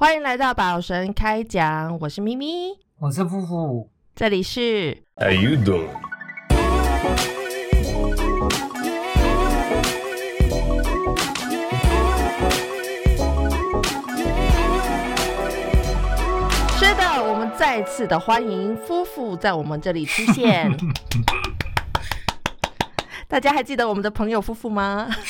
欢迎来到宝神开讲，我是咪咪，我是夫妇，这里是 How you doing? 是的，我们再次的欢迎夫妇在我们这里出现。大家还记得我们的朋友夫妇吗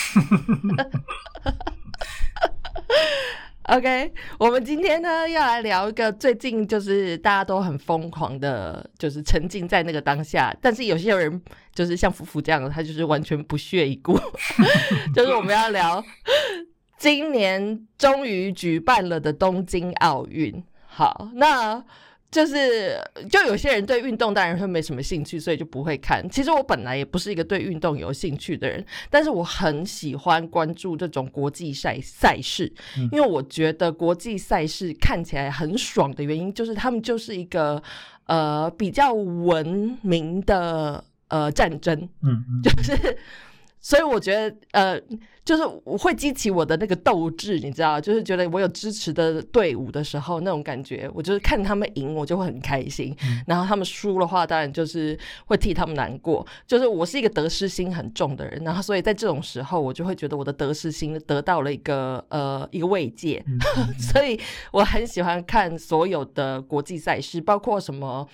？OK，我们今天呢要来聊一个最近就是大家都很疯狂的，就是沉浸在那个当下，但是有些人就是像福福这样的，他就是完全不屑一顾，就是我们要聊今年终于举办了的东京奥运。好，那就是就有些人对运动当然会没什么兴趣，所以就不会看。其实我本来也不是一个对运动有兴趣的人，但是我很喜欢关注这种国际赛赛事，因为我觉得国际赛事看起来很爽的原因，就是他们就是一个呃比较文明的呃战争，嗯嗯，就是。所以我觉得，呃，就是我会激起我的那个斗志，你知道，就是觉得我有支持的队伍的时候，那种感觉，我就是看他们赢，我就会很开心。然后他们输的话，当然就是会替他们难过。就是我是一个得失心很重的人，然后所以在这种时候，我就会觉得我的得失心得到了一个呃一个慰藉，所以我很喜欢看所有的国际赛事，包括什么。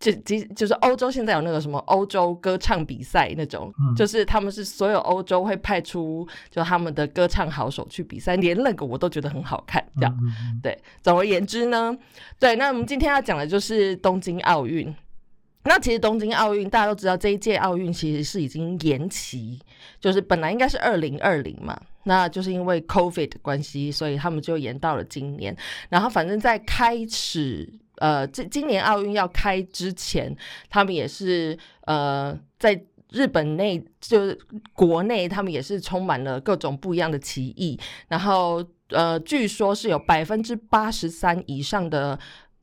就即就是欧洲现在有那个什么欧洲歌唱比赛那种，就是他们是所有欧洲会派出就他们的歌唱好手去比赛，连那个我都觉得很好看。这样对，总而言之呢，对，那我们今天要讲的就是东京奥运。那其实东京奥运大家都知道，这一届奥运其实是已经延期，就是本来应该是二零二零嘛，那就是因为 COVID 的关系，所以他们就延到了今年。然后反正在开始。呃，这今年奥运要开之前，他们也是呃，在日本内就是国内，他们也是充满了各种不一样的歧义。然后呃，据说是有百分之八十三以上的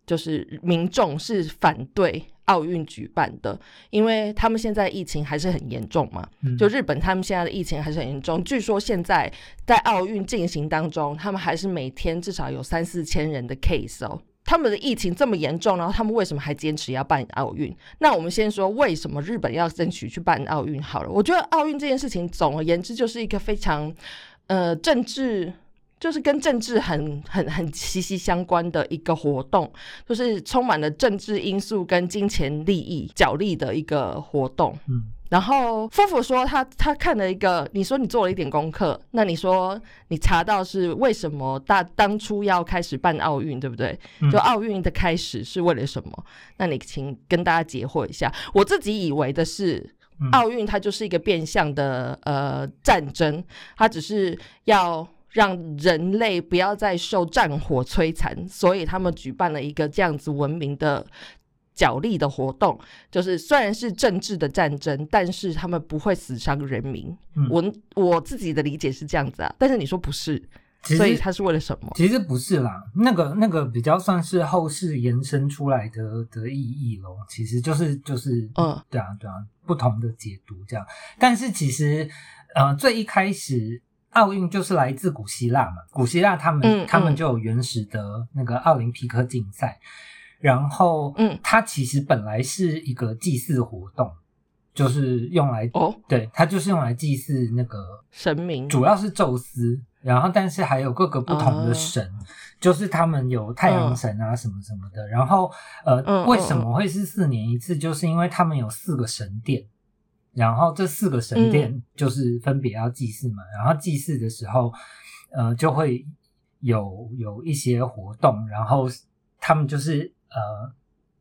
就是民众是反对奥运举办的，因为他们现在疫情还是很严重嘛。就日本他们现在的疫情还是很严重，据说现在在奥运进行当中，他们还是每天至少有三四千人的 case 哦。他们的疫情这么严重，然后他们为什么还坚持要办奥运？那我们先说为什么日本要争取去办奥运好了。我觉得奥运这件事情，总而言之就是一个非常呃政治，就是跟政治很很很息息相关的一个活动，就是充满了政治因素跟金钱利益角力的一个活动。嗯。然后夫妇说他他看了一个，你说你做了一点功课，那你说你查到是为什么大当初要开始办奥运，对不对？就奥运的开始是为了什么？那你请跟大家解惑一下。我自己以为的是，奥运它就是一个变相的呃战争，它只是要让人类不要再受战火摧残，所以他们举办了一个这样子文明的。角力的活动，就是虽然是政治的战争，但是他们不会死伤人民。我我自己的理解是这样子啊，但是你说不是，所以他是为了什么？其实不是啦，那个那个比较算是后世延伸出来的的意义咯。其实就是就是嗯，对啊对啊，不同的解读这样。但是其实呃，最一开始奥运就是来自古希腊嘛，古希腊他们他们就有原始的那个奥林匹克竞赛。然后，嗯，它其实本来是一个祭祀活动，就是用来哦，对，它就是用来祭祀那个神明，主要是宙斯。然后，但是还有各个不同的神，就是他们有太阳神啊，什么什么的。然后，呃，为什么会是四年一次？就是因为他们有四个神殿，然后这四个神殿就是分别要祭祀嘛。然后祭祀的时候，呃，就会有有一些活动，然后他们就是。呃，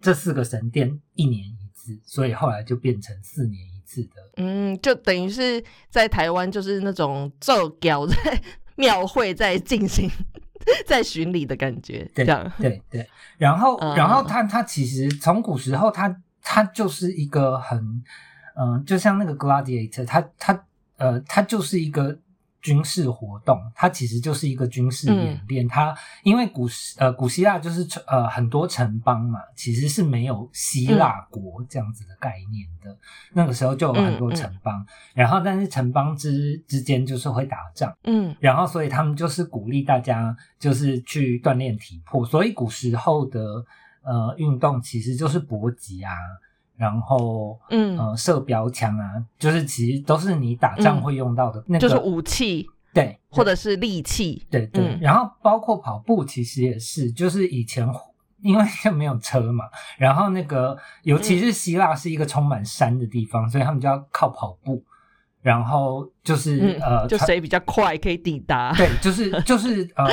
这四个神殿一年一次，所以后来就变成四年一次的。嗯，就等于是在台湾，就是那种奏表在 庙会在进行，在巡礼的感觉。这样，对对。然后，然后他他其实从古时候，他他就是一个很嗯，就像那个 gladiator，他他呃，他就是一个军事活动，它其实就是一个军事演练。它因为古呃古希腊就是呃很多城邦嘛，其实是没有希腊国这样子的概念的。那个时候就有很多城邦，然后但是城邦之之间就是会打仗，嗯，然后所以他们就是鼓励大家就是去锻炼体魄，所以古时候的呃运动其实就是搏击啊。然后，嗯，呃，射标枪啊，就是其实都是你打仗会用到的那个，就是武器，对，或者是利器，对对。然后包括跑步，其实也是，就是以前因为就没有车嘛，然后那个尤其是希腊是一个充满山的地方，所以他们就要靠跑步。然后就是呃，就谁比较快可以抵达，对，就是就是呃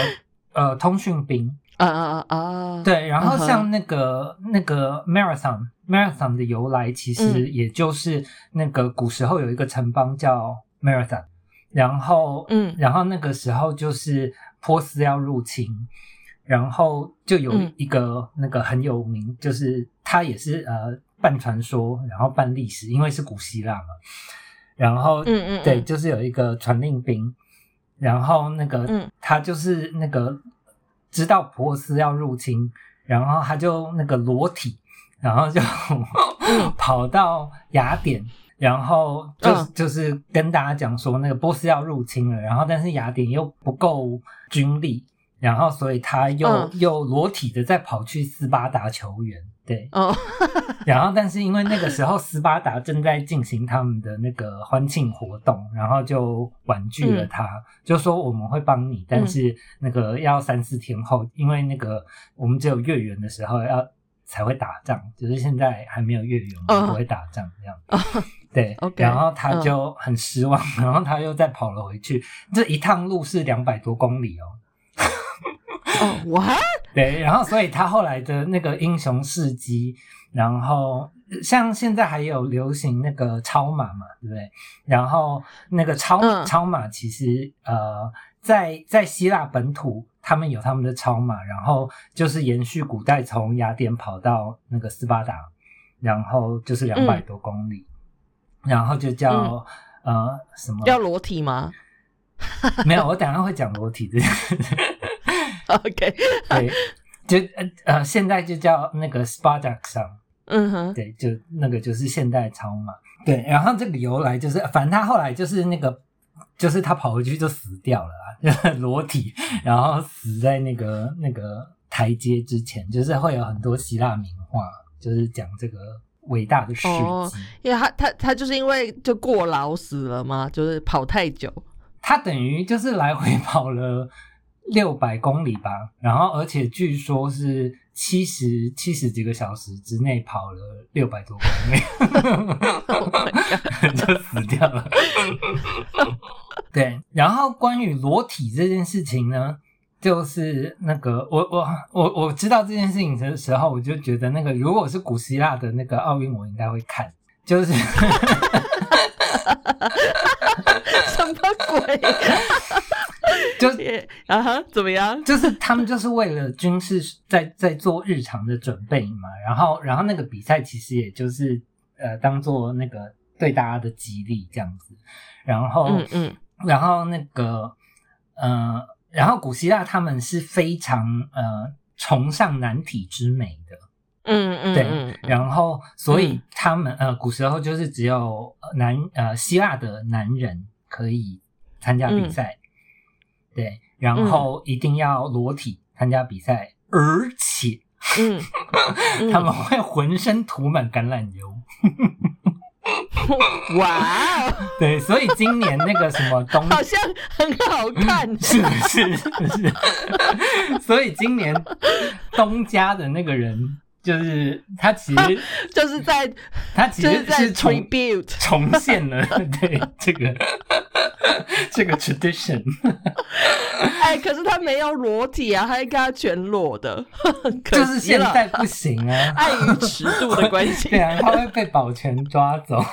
呃，通讯兵。啊啊啊！对，然后像那个那个 marathon marathon 的由来，其实也就是那个古时候有一个城邦叫 marathon，然后嗯，然后那个时候就是波斯要入侵，然后就有一个那个很有名，就是他也是呃半传说，然后半历史，因为是古希腊嘛，然后嗯嗯，对，就是有一个传令兵，然后那个他就是那个。知道波斯要入侵，然后他就那个裸体，然后就 跑到雅典，然后就就是跟大家讲说那个波斯要入侵了，然后但是雅典又不够军力，然后所以他又又裸体的再跑去斯巴达求援。对，哦，然后但是因为那个时候斯巴达正在进行他们的那个欢庆活动，然后就婉拒了他，就说我们会帮你，但是那个要三四天后，因为那个我们只有月圆的时候要才会打仗，就是现在还没有月圆，不会打仗这样。对，然后他就很失望，然后他又再跑了回去，这一趟路是两百多公里哦。哦，我 对，然后所以他后来的那个英雄事迹，然后像现在还有流行那个超马嘛，对不对？然后那个超超马其实呃，在在希腊本土，他们有他们的超马，然后就是延续古代从雅典跑到那个斯巴达，然后就是两百多公里，然后就叫呃什么？要裸体吗？没有，我等下会讲裸体的。OK，对，就呃呃，现在就叫那个 Spartak 上，嗯哼，对，就那个就是现代超马，对，然后这个由来就是，反正他后来就是那个，就是他跑回去就死掉了，就裸体，然后死在那个那个台阶之前，就是会有很多希腊名画，就是讲这个伟大的事迹，因为他他他就是因为就过劳死了嘛，就是跑太久，他等于就是来回跑了。六百公里吧，然后而且据说是七十七十几个小时之内跑了六百多公里，就死掉了。对，然后关于裸体这件事情呢，就是那个我我我我知道这件事情的时候，我就觉得那个如果是古希腊的那个奥运，我应该会看，就是。什么鬼？就啊哈，怎么样？就是他们就是为了军事在在做日常的准备嘛。然后，然后那个比赛其实也就是呃，当做那个对大家的激励这样子。然后，嗯嗯，然后那个呃，然后古希腊他们是非常呃崇尚男体之美的。嗯嗯，对，然后所以他们呃古时候就是只有男呃希腊的男人可以参加比赛，对，然后一定要裸体参加比赛，而且嗯。他们会浑身涂满橄榄油，哇哦，对，所以今年那个什么东好像很好看，是是是，所以今年东家的那个人。就是他其实就是在他其实是重重现了对这个 这个 tradition。哎，可是他没有裸体啊，他应该全裸的，就是现在不行啊，碍于尺度的关系。对啊，他会被保全抓走，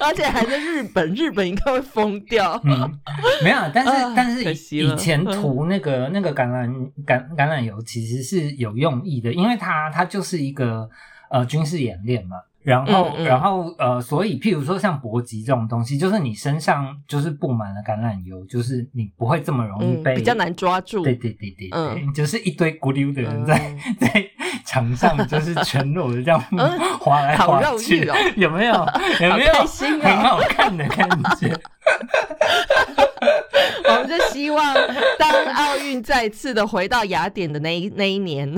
而且还在日本，日本应该会疯掉。嗯，没有，但是但是以前涂那个那个橄榄橄橄榄油其实是有用意的，因为它它就是一个呃军事演练嘛。然后，然后，呃，所以，譬如说像搏击这种东西，就是你身上就是布满了橄榄油，就是你不会这么容易被比较难抓住。对对对对对，就是一堆咕溜的人在 在场上，就是全裸的这样 滑来滑去，有没有？有没有？很好看的感觉。我们就希望当奥运再次的回到雅典的那一那一年。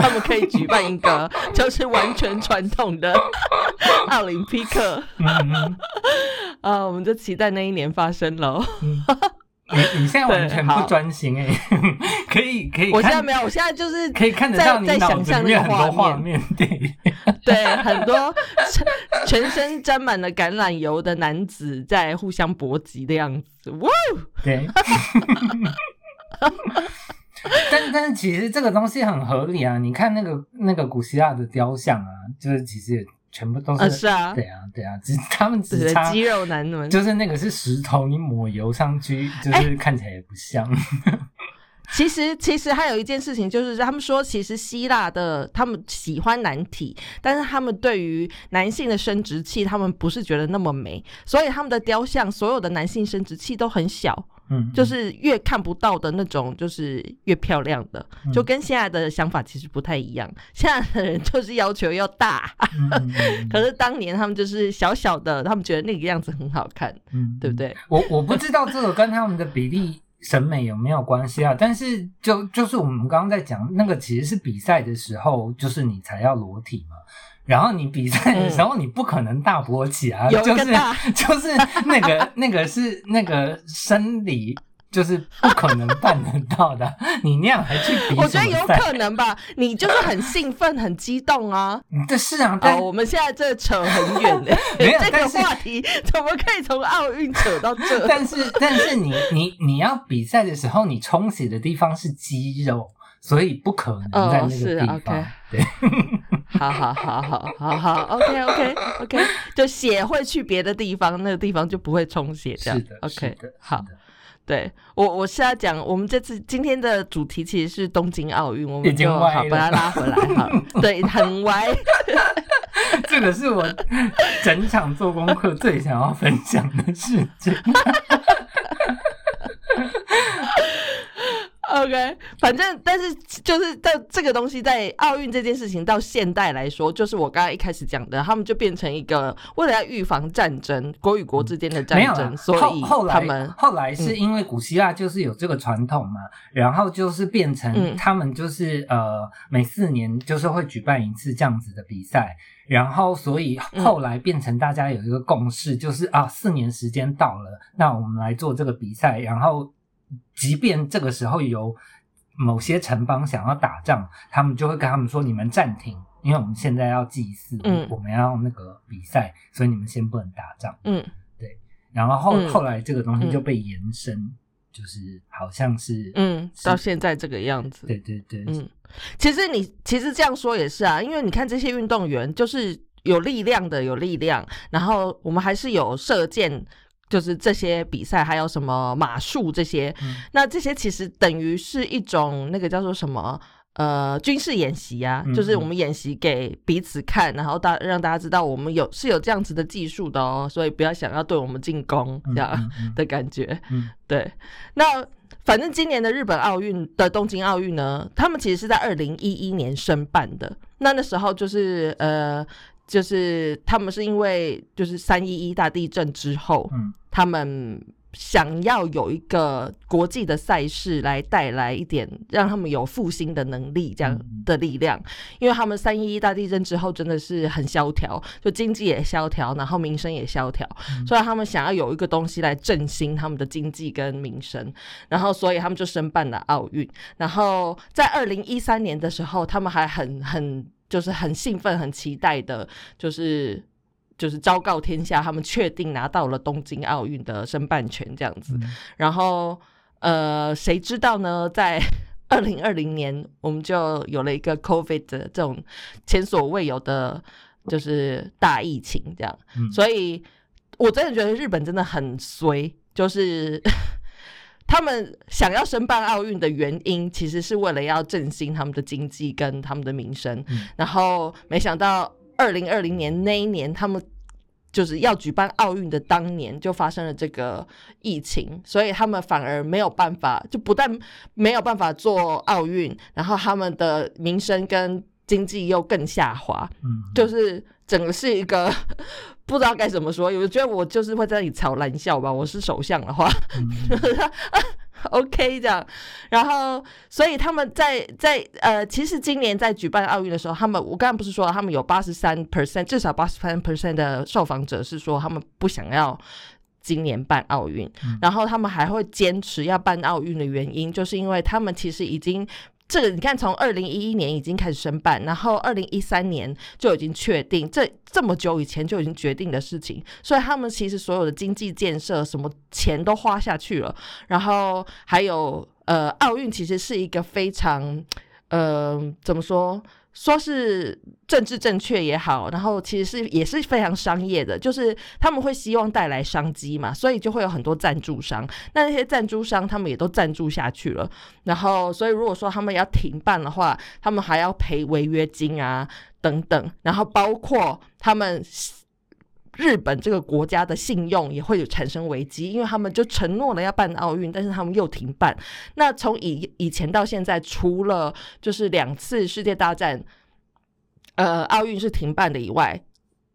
他们可以举办一个 就是完全传统的 奥林匹克，啊，我们就期待那一年发生喽。你你现在完全不专心哎，可以可以，我现在没有，我现在就是可以看得到你脑子里面很多画面，对。对，很多全身沾满了橄榄油的男子在互相搏击的样子，哇，对。但但是其实这个东西很合理啊！你看那个那个古希腊的雕像啊，就是其实全部都是是啊，对啊对啊，只他们只差肌肉男们，就是那个是石头，你抹油上去就是看起来也不像。其实其实还有一件事情，就是他们说，其实希腊的他们喜欢男体，但是他们对于男性的生殖器，他们不是觉得那么美，所以他们的雕像所有的男性生殖器都很小。嗯，就是越看不到的那种，就是越漂亮的，就跟现在的想法其实不太一样。现在的人就是要求要大，可是当年他们就是小小的，他们觉得那个样子很好看，嗯，对不对？我我不知道这个跟他们的比例审美有没有关系啊？但是就就是我们刚刚在讲那个，其实是比赛的时候，就是你才要裸体嘛。然后你比赛的时候，你不可能大勃起啊，就是 就是那个 那个是那个生理，就是不可能办得到的。你那样还去比？我觉得有可能吧，你就是很兴奋、很激动啊。这是啊，哦，我们现在这扯很远的，这个话题怎么可以从奥运扯到这？但是但是你你你要比赛的时候，你冲洗的地方是肌肉。所以不可能在那个地方。对，好好好好好好，OK OK OK，就血会去别的地方，那个地方就不会充血，这样。OK，好。对我，我是要讲，我们这次今天的主题其实是东京奥运，我们就好把它拉回来哈。对，很歪。这个是我整场做功课最想要分享的事情。OK，反正但是就是到这个东西在奥运这件事情到现代来说，就是我刚刚一开始讲的，他们就变成一个为了要预防战争，国与国之间的战争，所以后他们后来是因为古希腊就是有这个传统嘛，然后就是变成他们就是呃每四年就是会举办一次这样子的比赛，然后所以后来变成大家有一个共识，就是啊四年时间到了，那我们来做这个比赛，然后。即便这个时候有某些城邦想要打仗，他们就会跟他们说：“你们暂停，因为我们现在要祭祀，我们要那个比赛，所以你们先不能打仗。”嗯，对。然后后后来这个东西就被延伸，就是好像是嗯，到现在这个样子。对对对，嗯。其实你其实这样说也是啊，因为你看这些运动员，就是有力量的有力量，然后我们还是有射箭。就是这些比赛，还有什么马术这些，那这些其实等于是一种那个叫做什么呃军事演习啊，就是我们演习给彼此看，然后大让大家知道我们有是有这样子的技术的哦，所以不要想要对我们进攻这样 的感觉。对，那反正今年的日本奥运的东京奥运呢，他们其实是在二零一一年申办的，那那时候就是呃。就是他们是因为就是三一一大地震之后，嗯，他们想要有一个国际的赛事来带来一点让他们有复兴的能力，这样的力量。因为他们三一一大地震之后真的是很萧条，就经济也萧条，然后民生也萧条，所以他们想要有一个东西来振兴他们的经济跟民生，然后所以他们就申办了奥运。然后在二零一三年的时候，他们还很很。就是很兴奋、很期待的，就是就是昭告天下，他们确定拿到了东京奥运的申办权这样子。然后，呃，谁知道呢？在 二零二零年，我们就有了一个 COVID 的这种前所未有的，就是大疫情这样。所以，我真的觉得日本真的很衰，就是。他们想要申办奥运的原因，其实是为了要振兴他们的经济跟他们的民生。然后没想到二零二零年那一年，他们就是要举办奥运的当年，就发生了这个疫情，所以他们反而没有办法，就不但没有办法做奥运，然后他们的民生跟经济又更下滑，嗯，就是整个是一个不知道该怎么说。我觉得我就是会在那里嘲烂笑吧，我是首相的话。OK，这样，然后，所以他们在在呃，其实今年在举办奥运的时候，他们我刚刚不是说他们有八十三 percent，至少八十三 percent 的受访者是说他们不想要今年办奥运，然后他们还会坚持要办奥运的原因，就是因为他们其实已经。这个你看，从二零一一年已经开始申办，然后二零一三年就已经确定，这这么久以前就已经决定的事情，所以他们其实所有的经济建设什么钱都花下去了，然后还有呃，奥运其实是一个非常呃，怎么说？说是政治正确也好，然后其实是也是非常商业的，就是他们会希望带来商机嘛，所以就会有很多赞助商。那那些赞助商他们也都赞助下去了，然后所以如果说他们要停办的话，他们还要赔违约金啊等等，然后包括他们。日本这个国家的信用也会有产生危机，因为他们就承诺了要办奥运，但是他们又停办。那从以以前到现在，除了就是两次世界大战，呃，奥运是停办的以外，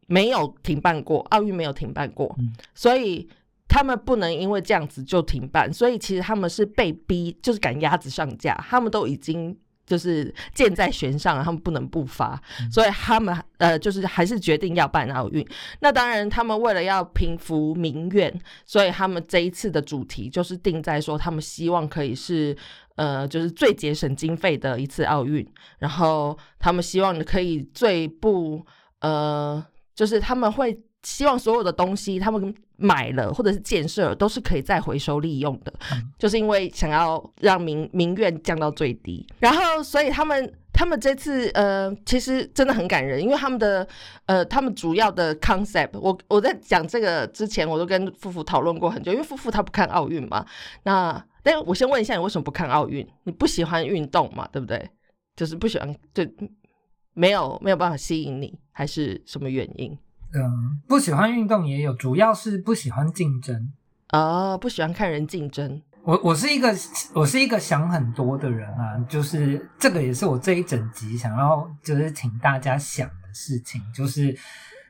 没有停办过奥运，没有停办过。所以他们不能因为这样子就停办，所以其实他们是被逼，就是赶鸭子上架，他们都已经。就是箭在弦上，他们不能不发，所以他们呃，就是还是决定要办奥运。那当然，他们为了要平服民怨，所以他们这一次的主题就是定在说，他们希望可以是呃，就是最节省经费的一次奥运。然后他们希望可以最不呃，就是他们会。希望所有的东西他们买了或者是建设都是可以再回收利用的，就是因为想要让民民怨降到最低。然后，所以他们他们这次呃，其实真的很感人，因为他们的呃，他们主要的 concept，我我在讲这个之前，我都跟夫妇讨论过很久，因为夫妇他不看奥运嘛。那但我先问一下，你为什么不看奥运？你不喜欢运动嘛？对不对？就是不喜欢，就没有没有办法吸引你，还是什么原因？嗯，不喜欢运动也有，主要是不喜欢竞争啊，不喜欢看人竞争。我我是一个我是一个想很多的人啊，就是这个也是我这一整集想要就是请大家想的事情，就是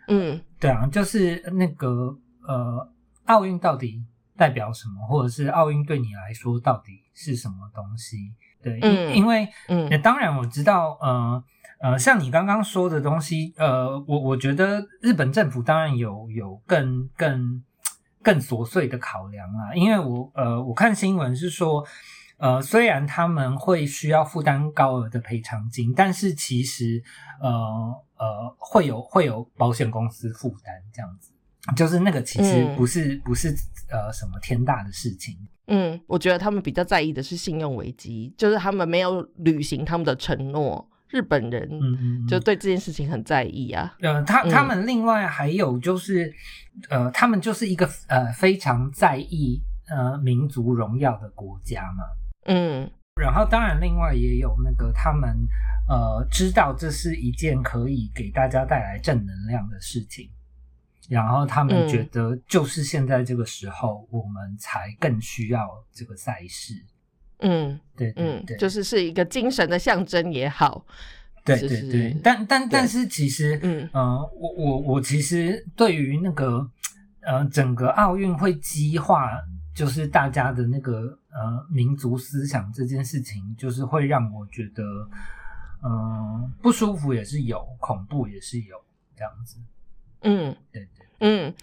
嗯，对啊，就是那个呃，奥运到底代表什么，或者是奥运对你来说到底是什么东西？对，因因为嗯，当然我知道呃。呃，像你刚刚说的东西，呃，我我觉得日本政府当然有有更更更琐碎的考量啊，因为我呃我看新闻是说，呃，虽然他们会需要负担高额的赔偿金，但是其实呃呃会有会有保险公司负担这样子，就是那个其实不是不是呃什么天大的事情。嗯，我觉得他们比较在意的是信用危机，就是他们没有履行他们的承诺。日本人就对这件事情很在意啊。呃，他他们另外还有就是，呃，他们就是一个呃非常在意呃民族荣耀的国家嘛。嗯。然后当然另外也有那个他们呃知道这是一件可以给大家带来正能量的事情，然后他们觉得就是现在这个时候我们才更需要这个赛事。嗯，对，嗯，就是是一个精神的象征也好，对对对，但但但是其实，嗯。呃，我我我其实对于那个呃整个奥运会激化，就是大家的那个呃民族思想这件事情，就是会让我觉得，嗯，不舒服也是有，恐怖也是有这样子，嗯，对对，嗯，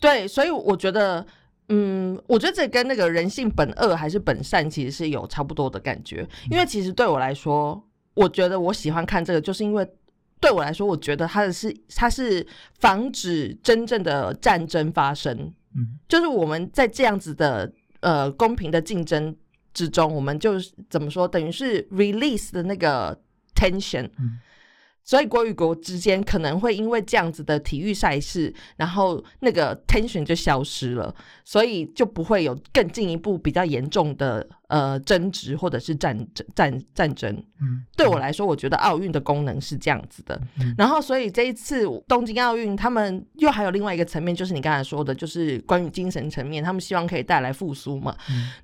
对，所以我觉得。嗯，我觉得这跟那个人性本恶还是本善其实是有差不多的感觉。因为其实对我来说，我觉得我喜欢看这个，就是因为对我来说，我觉得它的是它是防止真正的战争发生。嗯，就是我们在这样子的呃公平的竞争之中，我们就怎么说，等于是 release 的那个 tension。嗯，所以国与国之间可能会因为这样子的体育赛事，然后那个 tension 就消失了，所以就不会有更进一步比较严重的呃争执或者是战争战战争。嗯，对我来说，我觉得奥运的功能是这样子的。然后，所以这一次东京奥运，他们又还有另外一个层面，就是你刚才说的，就是关于精神层面，他们希望可以带来复苏嘛。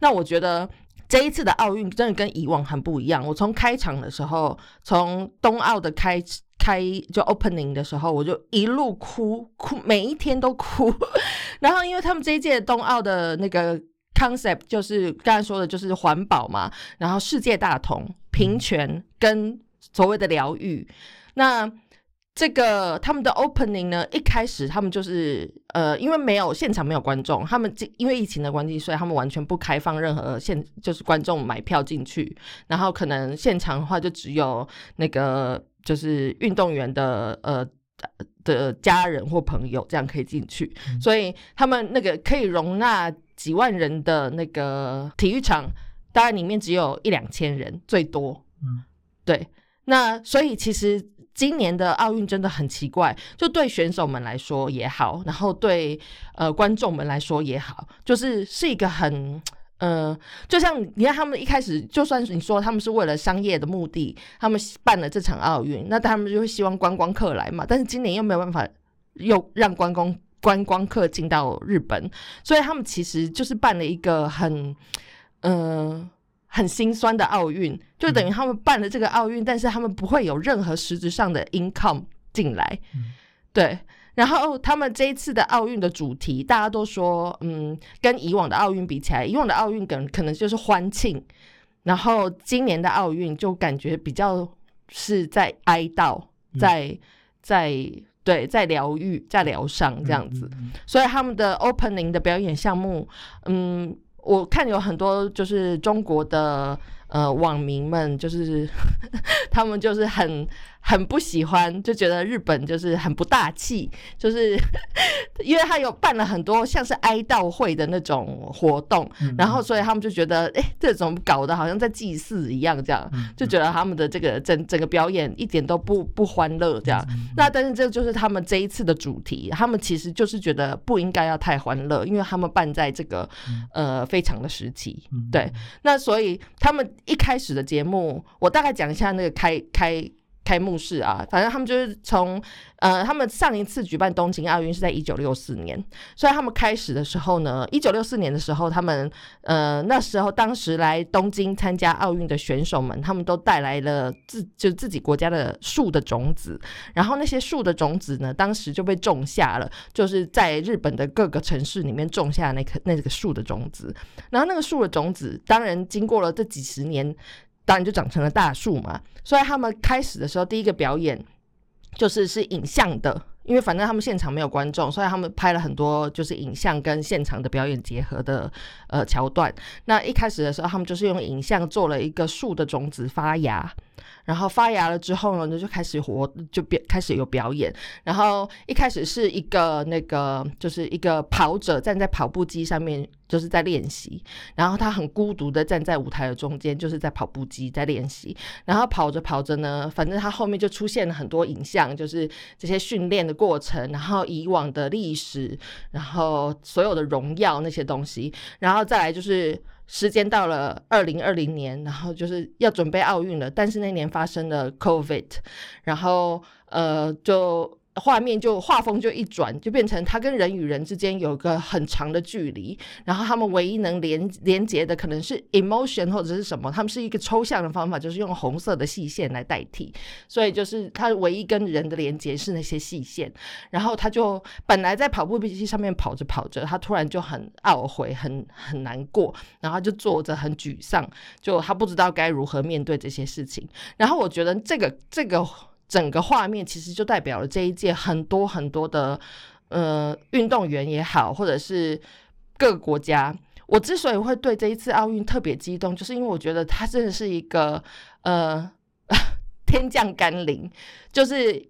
那我觉得。这一次的奥运真的跟以往很不一样。我从开场的时候，从冬奥的开开就 opening 的时候，我就一路哭哭，每一天都哭。然后，因为他们这一届冬奥的那个 concept 就是刚才说的，就是环保嘛，然后世界大同、平权跟所谓的疗愈。那这个他们的 opening 呢，一开始他们就是呃，因为没有现场没有观众，他们因为疫情的关系，所以他们完全不开放任何现就是观众买票进去，然后可能现场的话就只有那个就是运动员的呃的家人或朋友这样可以进去，所以他们那个可以容纳几万人的那个体育场，当然里面只有一两千人最多，嗯，对，那所以其实。今年的奥运真的很奇怪，就对选手们来说也好，然后对呃观众们来说也好，就是是一个很呃，就像你看他们一开始，就算你说他们是为了商业的目的，他们办了这场奥运，那他们就会希望观光客来嘛。但是今年又没有办法又让观光观光客进到日本，所以他们其实就是办了一个很嗯。很心酸的奥运，就等于他们办了这个奥运，但是他们不会有任何实质上的 income 进来。对，然后他们这一次的奥运的主题，大家都说，嗯，跟以往的奥运比起来，以往的奥运可能可能就是欢庆，然后今年的奥运就感觉比较是在哀悼，在在对在疗愈，在疗伤这样子。所以他们的 opening 的表演项目，嗯。我看有很多就是中国的呃网民们，就是 他们就是很。很不喜欢，就觉得日本就是很不大气，就是 因为他有办了很多像是哀悼会的那种活动，然后所以他们就觉得，哎，这种搞得好像在祭祀一样，这样就觉得他们的这个整整个表演一点都不不欢乐，这样。那但是这就是他们这一次的主题，他们其实就是觉得不应该要太欢乐，因为他们办在这个呃非常的时期，对。那所以他们一开始的节目，我大概讲一下那个开开。开幕式啊，反正他们就是从呃，他们上一次举办东京奥运是在一九六四年，所以他们开始的时候呢，一九六四年的时候，他们呃那时候当时来东京参加奥运的选手们，他们都带来了自就自己国家的树的种子，然后那些树的种子呢，当时就被种下了，就是在日本的各个城市里面种下那棵那个树的种子，然后那个树的种子，当然经过了这几十年。当然就长成了大树嘛，所以他们开始的时候第一个表演就是是影像的，因为反正他们现场没有观众，所以他们拍了很多就是影像跟现场的表演结合的呃桥段。那一开始的时候，他们就是用影像做了一个树的种子发芽。然后发芽了之后呢，就开始活，就表开始有表演。然后一开始是一个那个，就是一个跑者站在跑步机上面，就是在练习。然后他很孤独的站在舞台的中间，就是在跑步机在练习。然后跑着跑着呢，反正他后面就出现了很多影像，就是这些训练的过程，然后以往的历史，然后所有的荣耀那些东西，然后再来就是。时间到了二零二零年，然后就是要准备奥运了，但是那年发生了 COVID，然后呃就。画面就画风就一转，就变成他跟人与人之间有一个很长的距离，然后他们唯一能连连接的可能是 emotion 或者是什么，他们是一个抽象的方法，就是用红色的细线来代替，所以就是他唯一跟人的连接是那些细线，然后他就本来在跑步机器上面跑着跑着，他突然就很懊悔，很很难过，然后就坐着很沮丧，就他不知道该如何面对这些事情，然后我觉得这个这个。整个画面其实就代表了这一届很多很多的呃运动员也好，或者是各个国家。我之所以会对这一次奥运特别激动，就是因为我觉得它真的是一个呃 天降甘霖，就是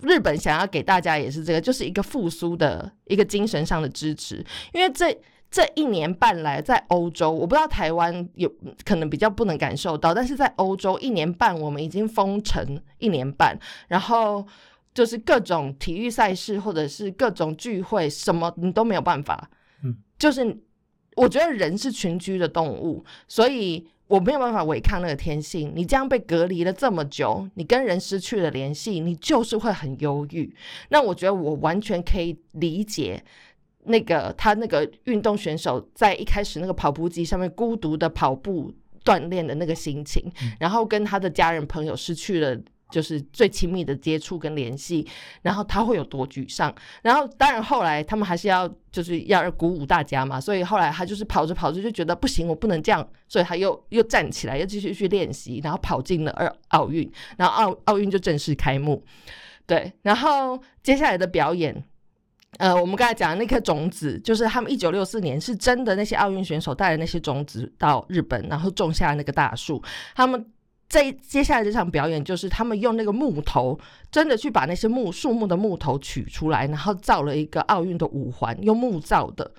日本想要给大家也是这个，就是一个复苏的一个精神上的支持。因为这这一年半来，在欧洲，我不知道台湾有可能比较不能感受到，但是在欧洲一年半，我们已经封城一年半，然后就是各种体育赛事或者是各种聚会，什么你都没有办法。嗯，就是我觉得人是群居的动物，所以我没有办法违抗那个天性。你这样被隔离了这么久，你跟人失去了联系，你就是会很忧郁。那我觉得我完全可以理解。那个他那个运动选手在一开始那个跑步机上面孤独的跑步锻炼的那个心情，然后跟他的家人朋友失去了就是最亲密的接触跟联系，然后他会有多沮丧。然后当然后来他们还是要就是要鼓舞大家嘛，所以后来他就是跑着跑着就觉得不行，我不能这样，所以他又又站起来，又继续去练习，然后跑进了二奥运，然后奥奥运就正式开幕。对，然后接下来的表演。呃，我们刚才讲的那颗种子，就是他们一九六四年是真的那些奥运选手带的那些种子到日本，然后种下那个大树。他们在接下来这场表演，就是他们用那个木头，真的去把那些木树木的木头取出来，然后造了一个奥运的五环，用木造的，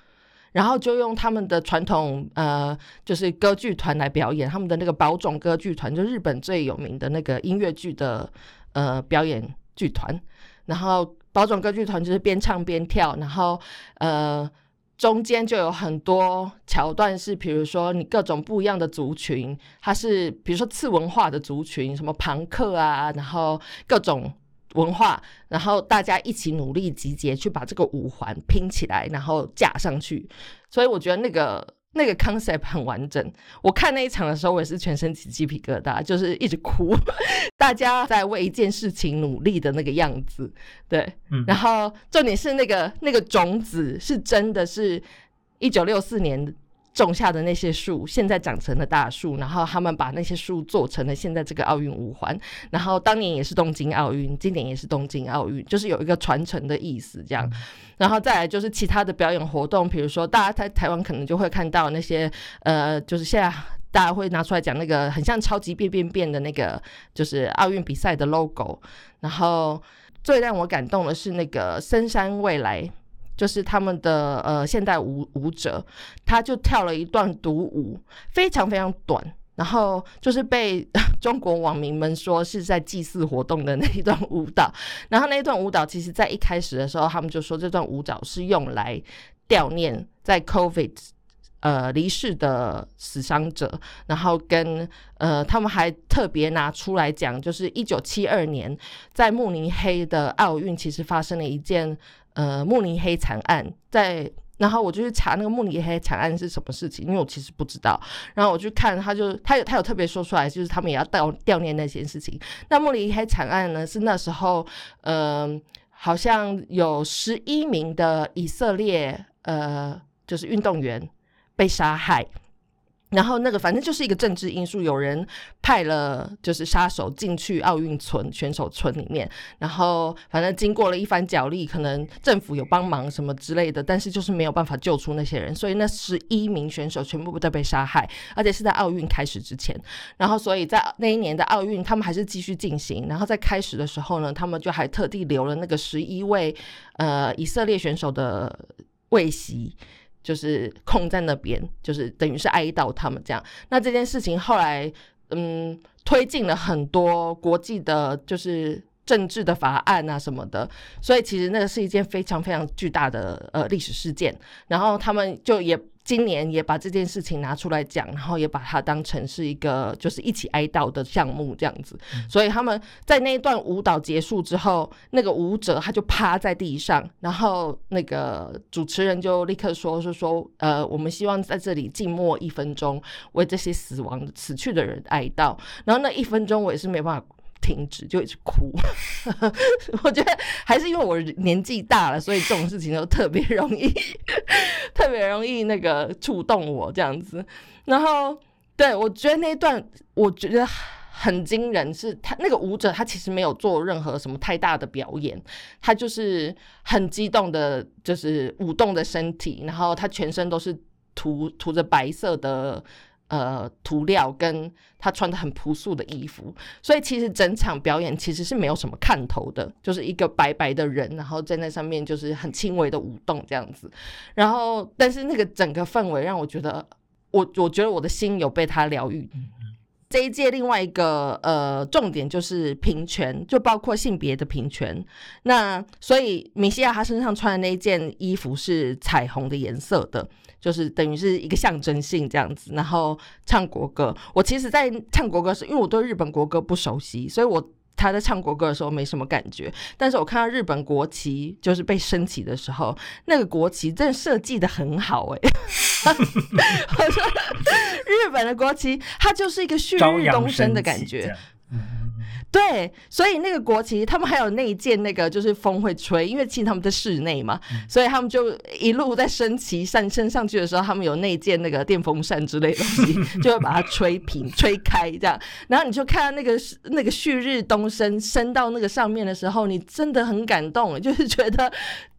然后就用他们的传统呃，就是歌剧团来表演，他们的那个宝冢歌剧团，就日本最有名的那个音乐剧的呃表演剧团，然后。宝冢歌剧团就是边唱边跳，然后呃中间就有很多桥段是，比如说你各种不一样的族群，它是比如说次文化的族群，什么朋克啊，然后各种文化，然后大家一起努力集结去把这个五环拼起来，然后架上去，所以我觉得那个。那个 concept 很完整，我看那一场的时候，我也是全身起鸡皮疙瘩，就是一直哭。大家在为一件事情努力的那个样子，对，然后重点是那个那个种子是真的是一九六四年。种下的那些树，现在长成了大树，然后他们把那些树做成了现在这个奥运五环，然后当年也是东京奥运，今年也是东京奥运，就是有一个传承的意思这样。然后再来就是其他的表演活动，比如说大家在台湾可能就会看到那些呃，就是现在大家会拿出来讲那个很像超级变变变的那个，就是奥运比赛的 logo。然后最让我感动的是那个深山未来。就是他们的呃现代舞舞者，他就跳了一段独舞，非常非常短，然后就是被 中国网民们说是在祭祀活动的那一段舞蹈。然后那一段舞蹈，其实在一开始的时候，他们就说这段舞蹈是用来悼念在 COVID 呃离世的死伤者，然后跟呃他们还特别拿出来讲，就是一九七二年在慕尼黑的奥运，其实发生了一件。呃，慕尼黑惨案，在然后我就去查那个慕尼黑惨案是什么事情，因为我其实不知道。然后我去看，他就他有他有特别说出来，就是他们也要悼悼念那件事情。那慕尼黑惨案呢，是那时候，嗯，好像有十一名的以色列呃，就是运动员被杀害。然后那个反正就是一个政治因素，有人派了就是杀手进去奥运村选手村里面，然后反正经过了一番角力，可能政府有帮忙什么之类的，但是就是没有办法救出那些人，所以那十一名选手全部都被杀害，而且是在奥运开始之前。然后所以在那一年的奥运，他们还是继续进行。然后在开始的时候呢，他们就还特地留了那个十一位呃以色列选手的位席。就是空在那边，就是等于是哀悼他们这样。那这件事情后来，嗯，推进了很多国际的，就是政治的法案啊什么的。所以其实那个是一件非常非常巨大的呃历史事件。然后他们就也。今年也把这件事情拿出来讲，然后也把它当成是一个就是一起哀悼的项目这样子。所以他们在那一段舞蹈结束之后，那个舞者他就趴在地上，然后那个主持人就立刻说是说，呃，我们希望在这里静默一分钟，为这些死亡死去的人哀悼。然后那一分钟我也是没办法。停止就一直哭，我觉得还是因为我年纪大了，所以这种事情都特别容易，特别容易那个触动我这样子。然后，对我觉得那一段我觉得很惊人，是他那个舞者他其实没有做任何什么太大的表演，他就是很激动的，就是舞动的身体，然后他全身都是涂涂着白色的。呃涂料，跟他穿的很朴素的衣服，所以其实整场表演其实是没有什么看头的，就是一个白白的人，然后在那上面就是很轻微的舞动这样子。然后，但是那个整个氛围让我觉得，我我觉得我的心有被他疗愈。这一届另外一个呃重点就是平权，就包括性别的平权。那所以米西亚她身上穿的那一件衣服是彩虹的颜色的，就是等于是一个象征性这样子。然后唱国歌，我其实，在唱国歌时，因为我对日本国歌不熟悉，所以我。他在唱国歌的时候没什么感觉，但是我看到日本国旗就是被升起的时候，那个国旗真的设计的很好哎。我说日本的国旗，它就是一个旭日东升的感觉。对，所以那个国旗，他们还有那一件那个，就是风会吹，因为其实他们在室内嘛，所以他们就一路在升旗上升上去的时候，他们有那一件那个电风扇之类的东西，就会把它吹平、吹开这样。然后你就看到那个那个旭日东升升到那个上面的时候，你真的很感动，就是觉得。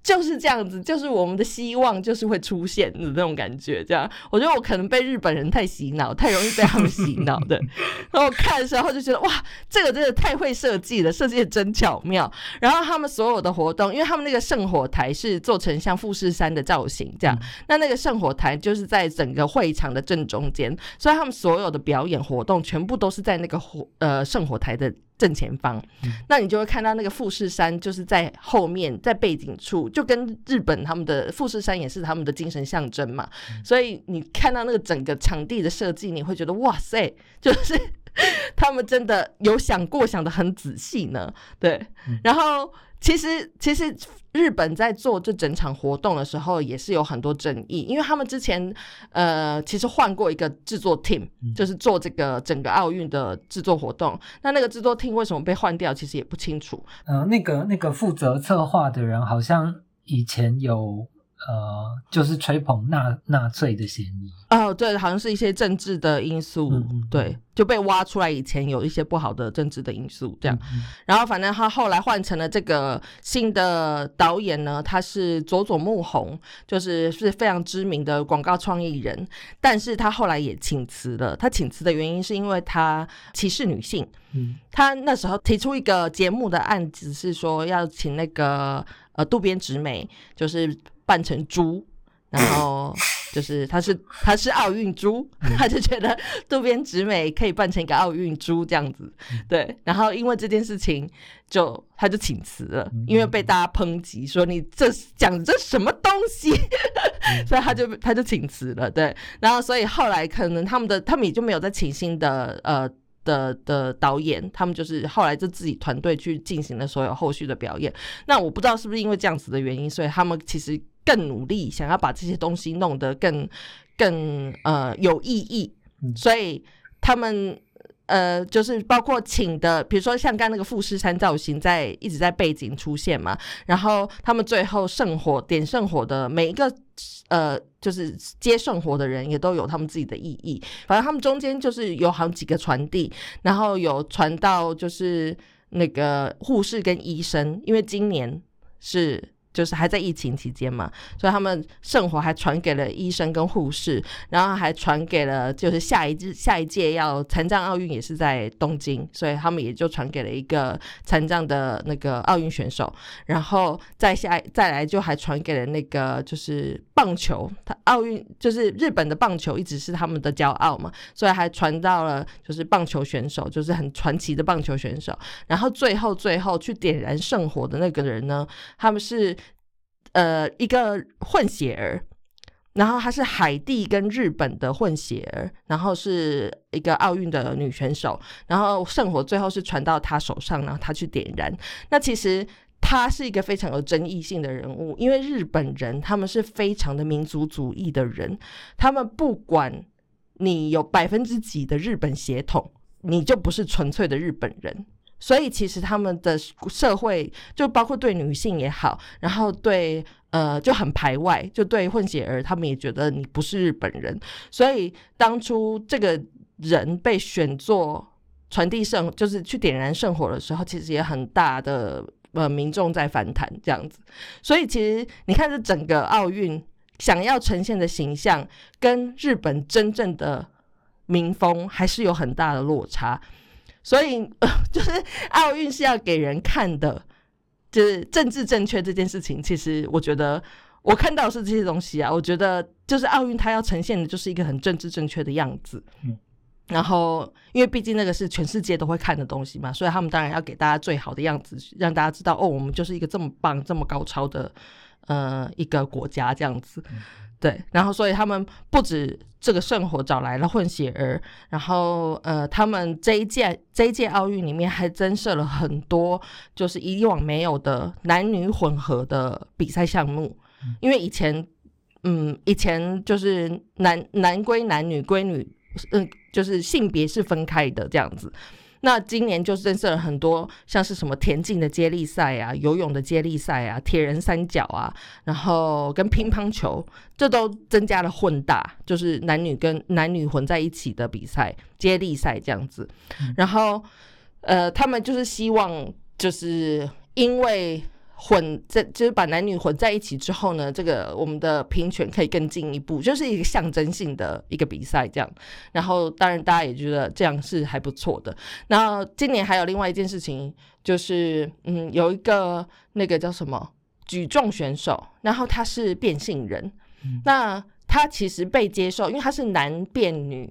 就是这样子，就是我们的希望，就是会出现的那种感觉。这样，我觉得我可能被日本人太洗脑，太容易被他们洗脑的。然后看的时候就觉得，哇，这个真的太会设计了，设计的真巧妙。然后他们所有的活动，因为他们那个圣火台是做成像富士山的造型，这样，那那个圣火台就是在整个会场的正中间，所以他们所有的表演活动全部都是在那个火呃圣火台的。正前方，那你就会看到那个富士山，就是在后面，在背景处，就跟日本他们的富士山也是他们的精神象征嘛。所以你看到那个整个场地的设计，你会觉得哇塞，就是他们真的有想过，想的很仔细呢。对，然后。其实，其实日本在做这整场活动的时候，也是有很多争议，因为他们之前呃，其实换过一个制作 team，就是做这个整个奥运的制作活动。那那个制作 team 为什么被换掉，其实也不清楚。呃，那个那个负责策划的人，好像以前有。呃，就是吹捧纳纳粹的嫌疑。哦，对，好像是一些政治的因素，对，就被挖出来以前有一些不好的政治的因素这样，然后反正他后来换成了这个新的导演呢，他是佐佐木宏，就是是非常知名的广告创意人，但是他后来也请辞了，他请辞的原因是因为他歧视女性，嗯，他那时候提出一个节目的案子是说要请那个呃渡边直美，就是。扮成猪，然后 就是他是他是奥运猪，他就觉得渡边直美可以扮成一个奥运猪这样子，对。然后因为这件事情，就他就请辞了，因为被大家抨击说你这讲这什么东西，所以他就他就请辞了，对。然后所以后来可能他们的他们也就没有再请新的呃。的的导演，他们就是后来就自己团队去进行了所有后续的表演。那我不知道是不是因为这样子的原因，所以他们其实更努力，想要把这些东西弄得更更呃有意义。所以他们。呃，就是包括请的，比如说像刚那个富士山造型，在一直在背景出现嘛。然后他们最后圣火点圣火的每一个呃，就是接圣火的人也都有他们自己的意义。反正他们中间就是有好几个传递，然后有传到就是那个护士跟医生，因为今年是。就是还在疫情期间嘛，所以他们圣火还传给了医生跟护士，然后还传给了就是下一届下一届要残障奥运也是在东京，所以他们也就传给了一个残障的那个奥运选手，然后再下再来就还传给了那个就是棒球，他奥运就是日本的棒球一直是他们的骄傲嘛，所以还传到了就是棒球选手，就是很传奇的棒球选手，然后最后最后去点燃圣火的那个人呢，他们是。呃，一个混血儿，然后她是海地跟日本的混血儿，然后是一个奥运的女选手，然后圣火最后是传到她手上，然后她去点燃。那其实他是一个非常有争议性的人物，因为日本人他们是非常的民族主义的人，他们不管你有百分之几的日本血统，你就不是纯粹的日本人。所以其实他们的社会就包括对女性也好，然后对呃就很排外，就对混血儿他们也觉得你不是日本人。所以当初这个人被选做传递圣，就是去点燃圣火的时候，其实也很大的呃民众在反弹这样子。所以其实你看这整个奥运想要呈现的形象，跟日本真正的。民风还是有很大的落差。所以，就是奥运是要给人看的，就是政治正确这件事情。其实，我觉得我看到是这些东西啊。我觉得，就是奥运它要呈现的就是一个很政治正确的样子。嗯。然后，因为毕竟那个是全世界都会看的东西嘛，所以他们当然要给大家最好的样子，让大家知道哦，我们就是一个这么棒、这么高超的呃一个国家这样子。对，然后所以他们不止这个圣火找来了混血儿，然后呃，他们这一届这一届奥运里面还增设了很多就是以往没有的男女混合的比赛项目，因为以前嗯以前就是男男归男女归女，嗯就是性别是分开的这样子。那今年就增设了很多，像是什么田径的接力赛啊、游泳的接力赛啊、铁人三角啊，然后跟乒乓球，这都增加了混打，就是男女跟男女混在一起的比赛，接力赛这样子。然后，呃，他们就是希望，就是因为。混在就是把男女混在一起之后呢，这个我们的平权可以更进一步，就是一个象征性的一个比赛这样。然后当然大家也觉得这样是还不错的。然后今年还有另外一件事情，就是嗯有一个那个叫什么举重选手，然后他是变性人，那他其实被接受，因为他是男变女，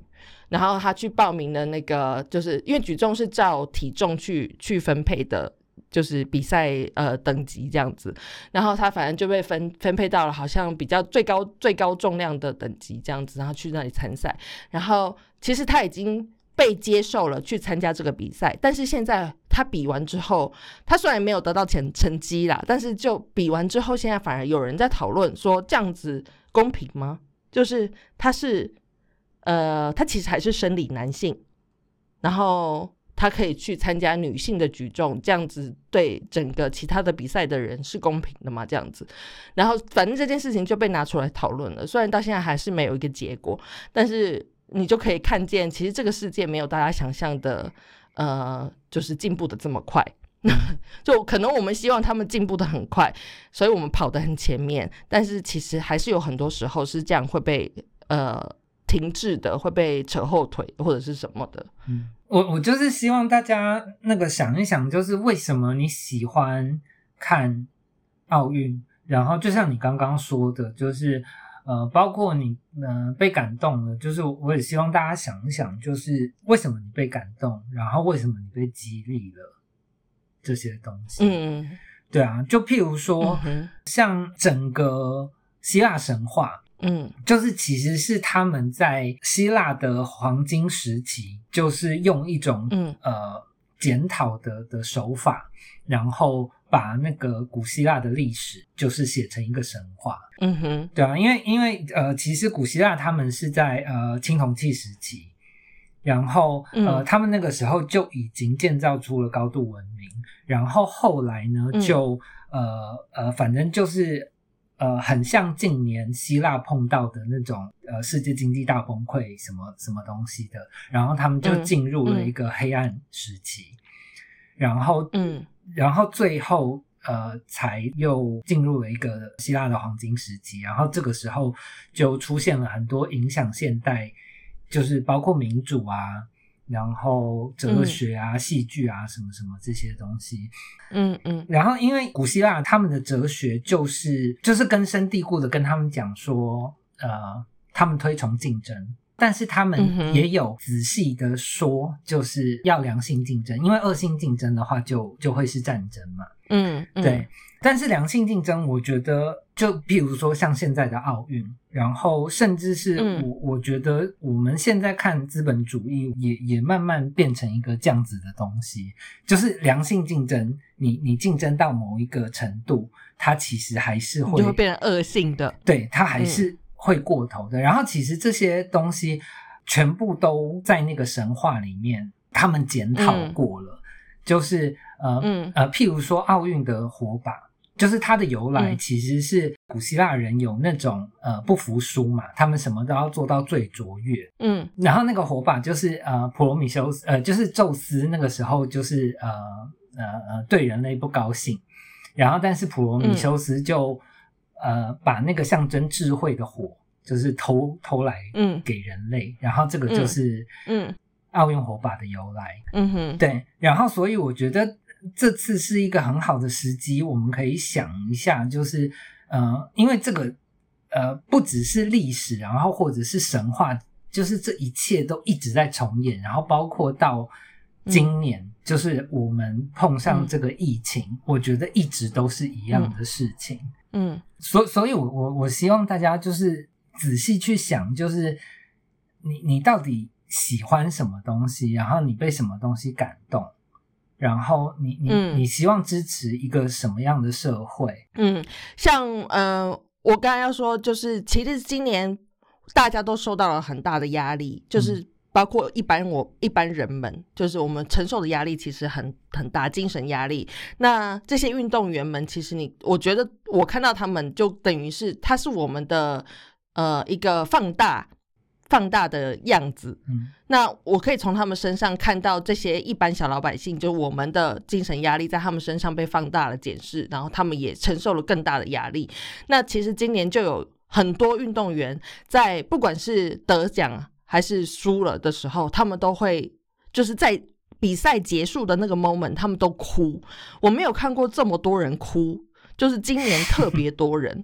然后他去报名的那个，就是因为举重是照体重去去分配的。就是比赛呃等级这样子，然后他反正就被分分配到了好像比较最高最高重量的等级这样子，然后去那里参赛。然后其实他已经被接受了去参加这个比赛，但是现在他比完之后，他虽然没有得到成成绩啦，但是就比完之后，现在反而有人在讨论说这样子公平吗？就是他是呃，他其实还是生理男性，然后。他可以去参加女性的举重，这样子对整个其他的比赛的人是公平的吗？这样子，然后反正这件事情就被拿出来讨论了。虽然到现在还是没有一个结果，但是你就可以看见，其实这个世界没有大家想象的，呃，就是进步的这么快。就可能我们希望他们进步的很快，所以我们跑得很前面，但是其实还是有很多时候是这样会被呃停滞的，会被扯后腿或者是什么的。嗯。我我就是希望大家那个想一想，就是为什么你喜欢看奥运，然后就像你刚刚说的，就是呃，包括你嗯被感动了，就是我也希望大家想一想，就是为什么你被感动，然后为什么你被激励了这些东西。嗯，对啊，就譬如说，像整个希腊神话。嗯，就是其实是他们在希腊的黄金时期，就是用一种嗯。呃检讨的的手法，然后把那个古希腊的历史就是写成一个神话。嗯哼，对啊，因为因为呃，其实古希腊他们是在呃青铜器时期，然后呃他们那个时候就已经建造出了高度文明，然后后来呢就呃呃反正就是。呃，很像近年希腊碰到的那种呃世界经济大崩溃什么什么东西的，然后他们就进入了一个黑暗时期，然后嗯，然后最后呃才又进入了一个希腊的黄金时期，然后这个时候就出现了很多影响现代，就是包括民主啊。然后哲学啊、戏剧啊、什么什么这些东西，嗯嗯。然后因为古希腊他们的哲学就是就是根深蒂固的跟他们讲说，呃，他们推崇竞争，但是他们也有仔细的说，就是要良性竞争，因为恶性竞争的话就就会是战争嘛。嗯，对。但是良性竞争，我觉得就比如说像现在的奥运，然后甚至是我我觉得我们现在看资本主义也也慢慢变成一个这样子的东西，就是良性竞争，你你竞争到某一个程度，它其实还是会就会变成恶性的，对，它还是会过头的。然后其实这些东西全部都在那个神话里面，他们检讨过了，就是呃呃，譬如说奥运的火把。就是它的由来，其实是古希腊人有那种呃不服输嘛，他们什么都要做到最卓越。嗯，然后那个火把就是呃普罗米修斯，呃就是宙斯那个时候就是呃呃呃对人类不高兴，然后但是普罗米修斯就呃把那个象征智慧的火就是偷偷来嗯。给人类，然后这个就是嗯。奥运火把的由来。嗯哼，对，然后所以我觉得这次是一个很好的时机，我们可以想一下，就是呃，因为这个呃不只是历史，然后或者是神话，就是这一切都一直在重演，然后包括到今年，就是我们碰上这个疫情，我觉得一直都是一样的事情。嗯。所所以我，我我希望大家就是仔细去想，就是你你到底喜欢什么东西，然后你被什么东西感动，然后你你、嗯你希望支持一个什么样的社会？嗯，像呃，我刚才要说，就是其实今年大家都受到了很大的压力，就是包括一般我一般人们，就是我们承受的压力其实很很大，精神压力。那这些运动员们，其实你我觉得我看到他们，就等于是他是我们的呃一个放大放大的样子。嗯那我可以从他们身上看到这些一般小老百姓，就我们的精神压力在他们身上被放大了检视，然后他们也承受了更大的压力。那其实今年就有很多运动员在不管是得奖还是输了的时候，他们都会就是在比赛结束的那个 moment，他们都哭。我没有看过这么多人哭，就是今年特别多人。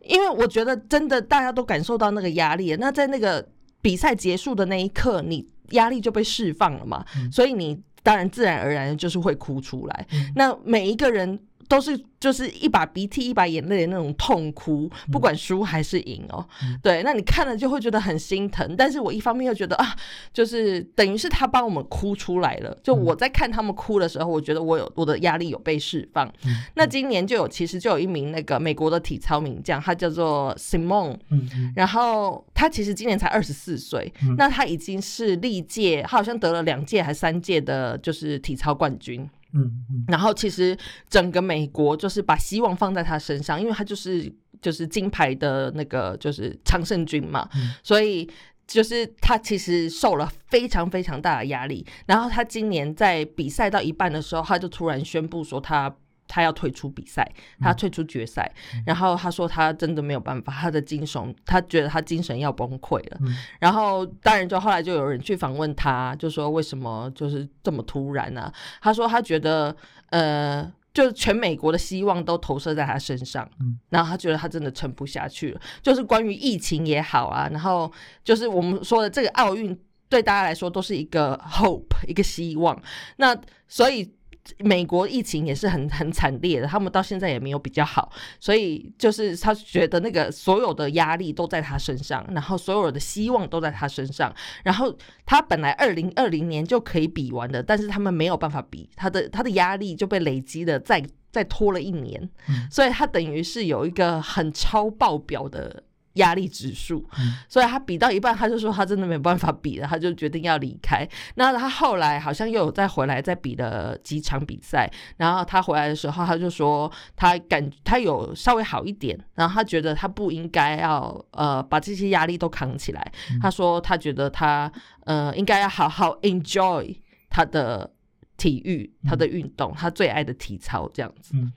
因为我觉得真的大家都感受到那个压力，那在那个比赛结束的那一刻，你压力就被释放了嘛，嗯。所以你当然自然而然就是会哭出来。嗯。那每一个人都是就是一把鼻涕一把眼泪的那种痛哭，不管输还是赢哦。嗯对，那你看了就会觉得很心疼，但是我一方面又觉得啊，就是等于是他帮我们哭出来了。就我在看他们哭的时候，我觉得我有我的压力有被释放。嗯那今年就有其实就有一名那个美国的体操名将，他叫做 Simone。嗯嗯然后他其实今年才二十四岁，嗯那他已经是历届，他好像得了两届还三届的，就是体操冠军。嗯嗯然后其实整个美国就是把希望放在他身上，因为他就是就是金牌的那个就是常胜军嘛，嗯所以就是他其实受了非常非常大的压力。然后他今年在比赛到一半的时候，他就突然宣布说他。他要退出比赛，他退出决赛，然后他说他真的没有办法，他的精神，他觉得他精神要崩溃了。嗯然后当然就后来就有人去访问他，就说为什么就是这么突然呢、他说他觉得呃，就全美国的希望都投射在他身上，嗯然后他觉得他真的撑不下去了。就是关于疫情也好啊，然后就是我们说的这个奥运对大家来说都是一个 hope 一个希望。那所以。美国疫情也是很很惨烈的，他们到现在也没有比较好，所以就是他觉得那个所有的压力都在他身上，然后所有的希望都在他身上，然后他本来二零二零年就可以比完的，但是他们没有办法比，他的他的压力就被累积的再再拖了一年，嗯。所以他等于是有一个很超爆表的。压力指数，嗯所以他比到一半，他就说他真的没有办法比了，他就决定要离开。那他后来好像又有再回来再比了几场比赛，然后他回来的时候，他就说他感他有稍微好一点，然后他觉得他不应该要呃把这些压力都扛起来。嗯他说他觉得他呃应该要好好 enjoy 他的体育、他的运动、他最爱的体操这样子。嗯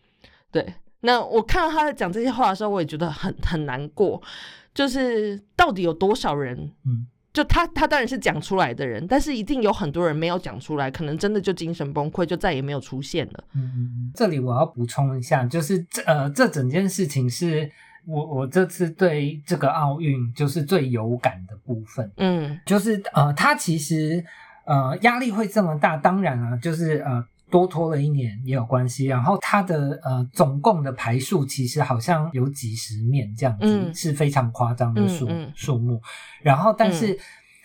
对。那我看到他在讲这些话的时候，我也觉得很很难过，就是到底有多少人嗯。就他，他当然是讲出来的人，但是一定有很多人没有讲出来，可能真的就精神崩溃，就再也没有出现了。嗯嗯，这里我要补充一下，就是这呃，这整件事情是我我这次对这个奥运就是最有感的部分，嗯。就是呃，他其实呃压力会这么大，当然啊，就是呃多拖了一年也有关系。然后它的呃总共的排数其实好像有几十面这样子，嗯。是非常夸张的数、嗯嗯。数目。然后但是。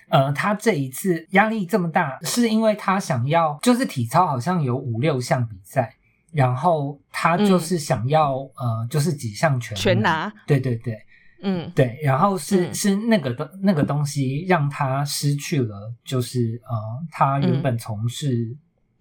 呃，他这一次压力这么大，是因为他想要，就是体操好像有五六项比赛，然后他就是想要、呃，就是几项全全拿，对对对，嗯。对，然后是、嗯。是那个的那个东西让他失去了，就是呃，他原本从事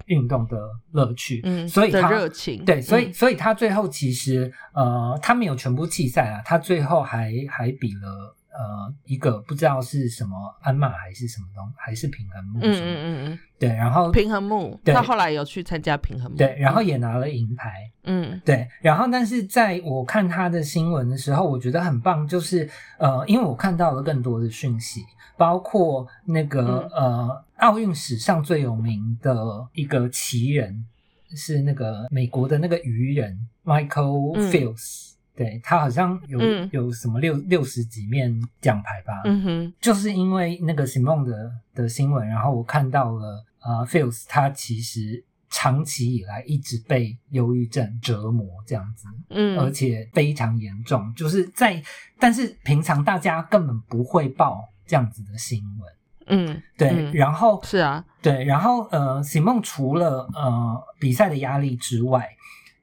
运动的乐趣，嗯，所以他热情，对，所以、嗯。所以他最后其实呃，他没有全部弃赛啊，他最后还还比了呃一个不知道是什么鞍马还是什么东还是平衡木，嗯嗯嗯嗯，对，然后平衡木，他后来有去参加平衡木，对，然后也拿了银牌，嗯，对，然后但是在我看他的新闻的时候，我觉得很棒，就是呃，因为我看到了更多的讯息，包括那个呃奥运史上最有名的一个奇人。是那个美国的那个鱼人 Michael Fields，对他好像有有什么六六十几面奖牌吧？嗯哼，就是因为那个 Simon 的的新闻，然后我看到了呃 Fields 他其实长期以来一直被忧郁症折磨这样子，嗯，而且非常严重，就是在但是平常大家根本不会报这样子的新闻。嗯，对，然后是啊，对，然后呃，喜梦除了呃比赛的压力之外，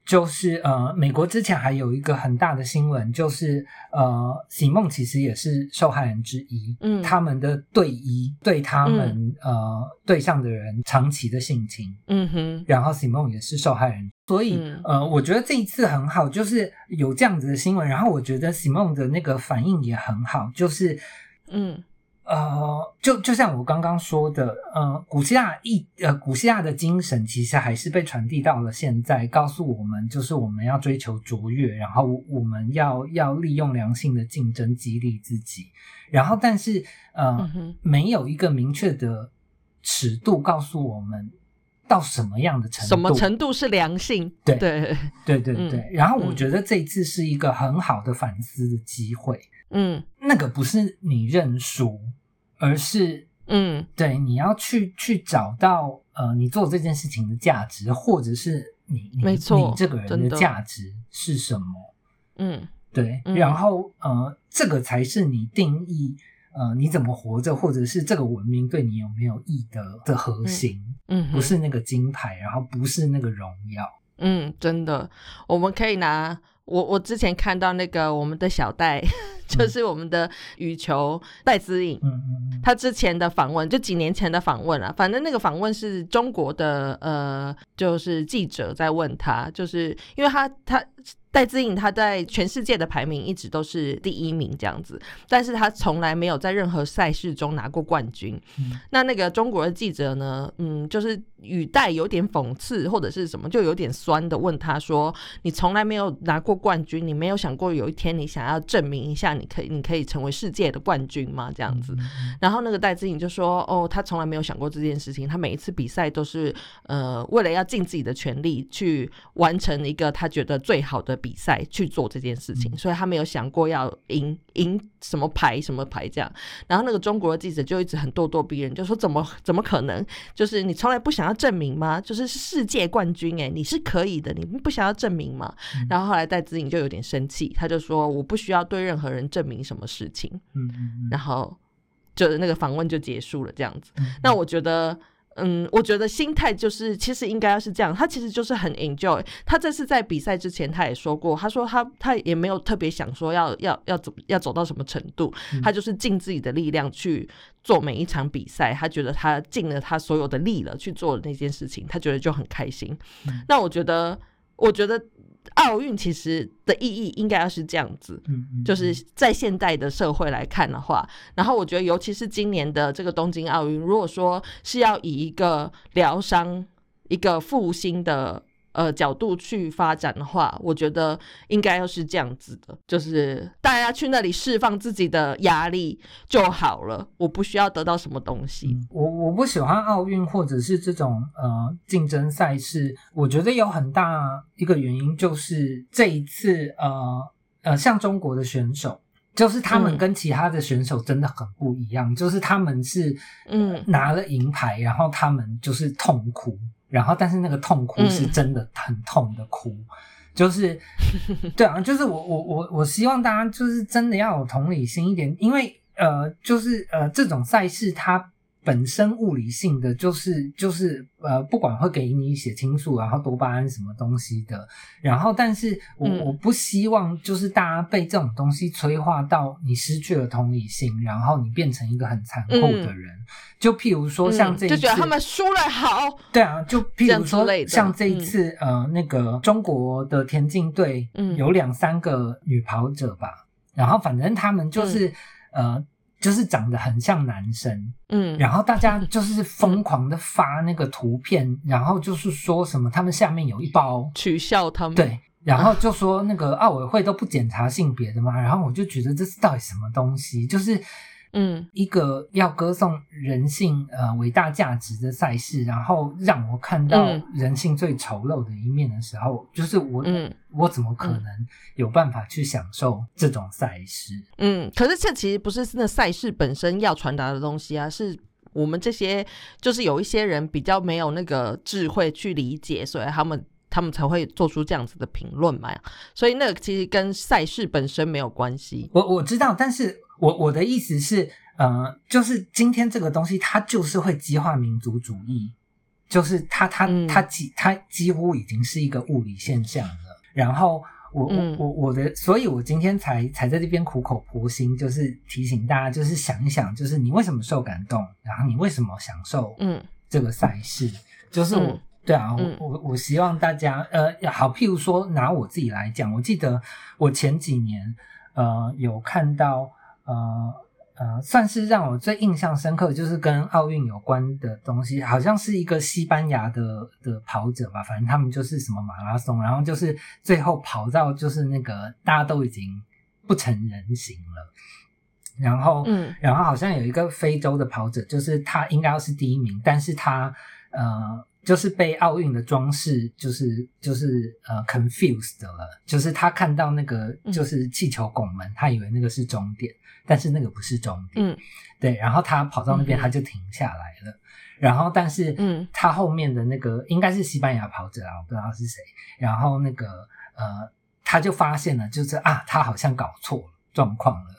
就是呃，美国之前还有一个很大的新闻，就是呃，喜梦其实也是受害人之一，嗯，他们的队医对他们呃对象的人长期的性侵，嗯哼，然后喜梦也是受害人，所以呃，我觉得这一次很好，就是有这样子的新闻，然后我觉得喜梦的那个反应也很好，就是嗯。呃，就就像我刚刚说的，呃，古希腊一呃，古希腊的精神其实还是被传递到了现在，告诉我们就是我们要追求卓越，然后我们要要利用良性的竞争激励自己，然后但是呃，没有一个明确的尺度告诉我们到什么样的程度，什么程度是良性？对对对对对。然后我觉得这一次是一个很好的反思的机会。嗯，那个不是你认输。而是，嗯，对，你要去去找到，呃，你做这件事情的价值，或者是你，没错，你这个人的价值是什么？嗯，对，然后，呃，这个才是你定义，呃，你怎么活着，或者是这个文明对你有没有益的的核心？嗯，不是那个金牌，然后不是那个荣耀。嗯，真的，我们可以拿我我之前看到那个我们的小戴。就是我们的羽球戴资颖，他之前的访问就几年前的访问了，反正那个访问是中国的呃，就是记者在问他，就是因为他他。戴资颖他在全世界的排名一直都是第一名这样子，但是他从来没有在任何赛事中拿过冠军。那那个中国的记者呢，嗯，就是语带有点讽刺或者是什么，就有点酸的问他说：“你从来没有拿过冠军，你没有想过有一天你想要证明一下，你可以你可以成为世界的冠军吗？”这样子。然后那个戴资颖就说：“哦，他从来没有想过这件事情，他每一次比赛都是呃为了要尽自己的全力去完成一个他觉得最好的。”比赛去做这件事情，所以他没有想过要赢赢什么牌什么牌这样。然后那个中国的记者就一直很咄咄逼人，就说怎么怎么可能？就是你从来不想要证明吗？就是世界冠军哎，你是可以的，你不想要证明吗？然后后来戴资颖就有点生气，他就说我不需要对任何人证明什么事情。嗯嗯。然后就是那个访问就结束了这样子。那我觉得。嗯，我觉得心态就是其实应该要是这样，他其实就是很 enjoy。他这次在比赛之前他也说过，他说他他也没有特别想说要要要走要走到什么程度，他就是尽自己的力量去做每一场比赛。他觉得他尽了他所有的力了去做那件事情，他觉得就很开心。那我觉得，我觉得。奥运其实的意义应该要是这样子，就是在现代的社会来看的话，然后我觉得尤其是今年的这个东京奥运，如果说是要以一个疗伤、一个复兴的。呃，角度去发展的话，我觉得应该要是这样子的，就是大家去那里释放自己的压力就好了，我不需要得到什么东西。我我不喜欢奥运或者是这种呃竞争赛事，我觉得有很大一个原因就是这一次呃呃，像中国的选手，就是他们跟其他的选手真的很不一样，就是他们是嗯拿了银牌，然后他们就是痛哭。然后，但是那个痛哭是真的很痛的哭，就是，对啊，就是我我我我希望大家就是真的要有同理心一点，因为呃，就是呃，这种赛事它。本身物理性的就是就是呃，不管会给你血清素，然后多巴胺什么东西的，然后，但是我我不希望就是大家被这种东西催化到你失去了同理心，然后你变成一个很残酷的人。就譬如说像这一次，就觉得他们输了好。对啊，就譬如说像这一次呃，那个中国的田径队有两三个女跑者吧，然后反正他们就是。呃。就是长得很像男生，嗯，然后大家就是疯狂的发那个图片，然后就是说什么他们下面有一包 取笑他们，对，然后就说那个奥委会都不检查性别的嘛，然后我就觉得这是到底什么东西，就是。嗯，一个要歌颂人性呃伟大价值的赛事，然后让我看到人性最丑陋的一面的时候，就是我，嗯我怎么可能有办法去享受这种赛事？嗯，可是这其实不是那赛事本身要传达的东西啊，是我们这些就是有一些人比较没有那个智慧去理解，所以他们他们才会做出这样子的评论嘛。所以那个其实跟赛事本身没有关系。我我知道，但是。我我的意思是，呃，就是今天这个东西，它就是会激化民族主义，就是它它它几它几乎已经是一个物理现象了。然后我我我我的，所以我今天才才在这边苦口婆心，就是提醒大家，就是想一想，就是你为什么受感动，然后你为什么享受嗯这个赛事，就是我对啊，我我我希望大家呃好，譬如说拿我自己来讲，我记得我前几年呃有看到。呃呃，算是让我最印象深刻，就是跟奥运有关的东西，好像是一个西班牙的的跑者吧，反正他们就是什么马拉松，然后就是最后跑到就是那个大家都已经不成人形了，然后嗯，然后好像有一个非洲的跑者，就是他应该要是第一名，但是他呃。就是被奥运的装饰，就是就是呃，confused 了。就是他看到那个就是气球拱门，他以为那个是终点，但是那个不是终点。嗯，对。然后他跑到那边，他就停下来了。然后，但是嗯，他后面的那个应该是西班牙跑者啊，我不知道是谁。然后那个呃，他就发现了，就是啊，他好像搞错状况了。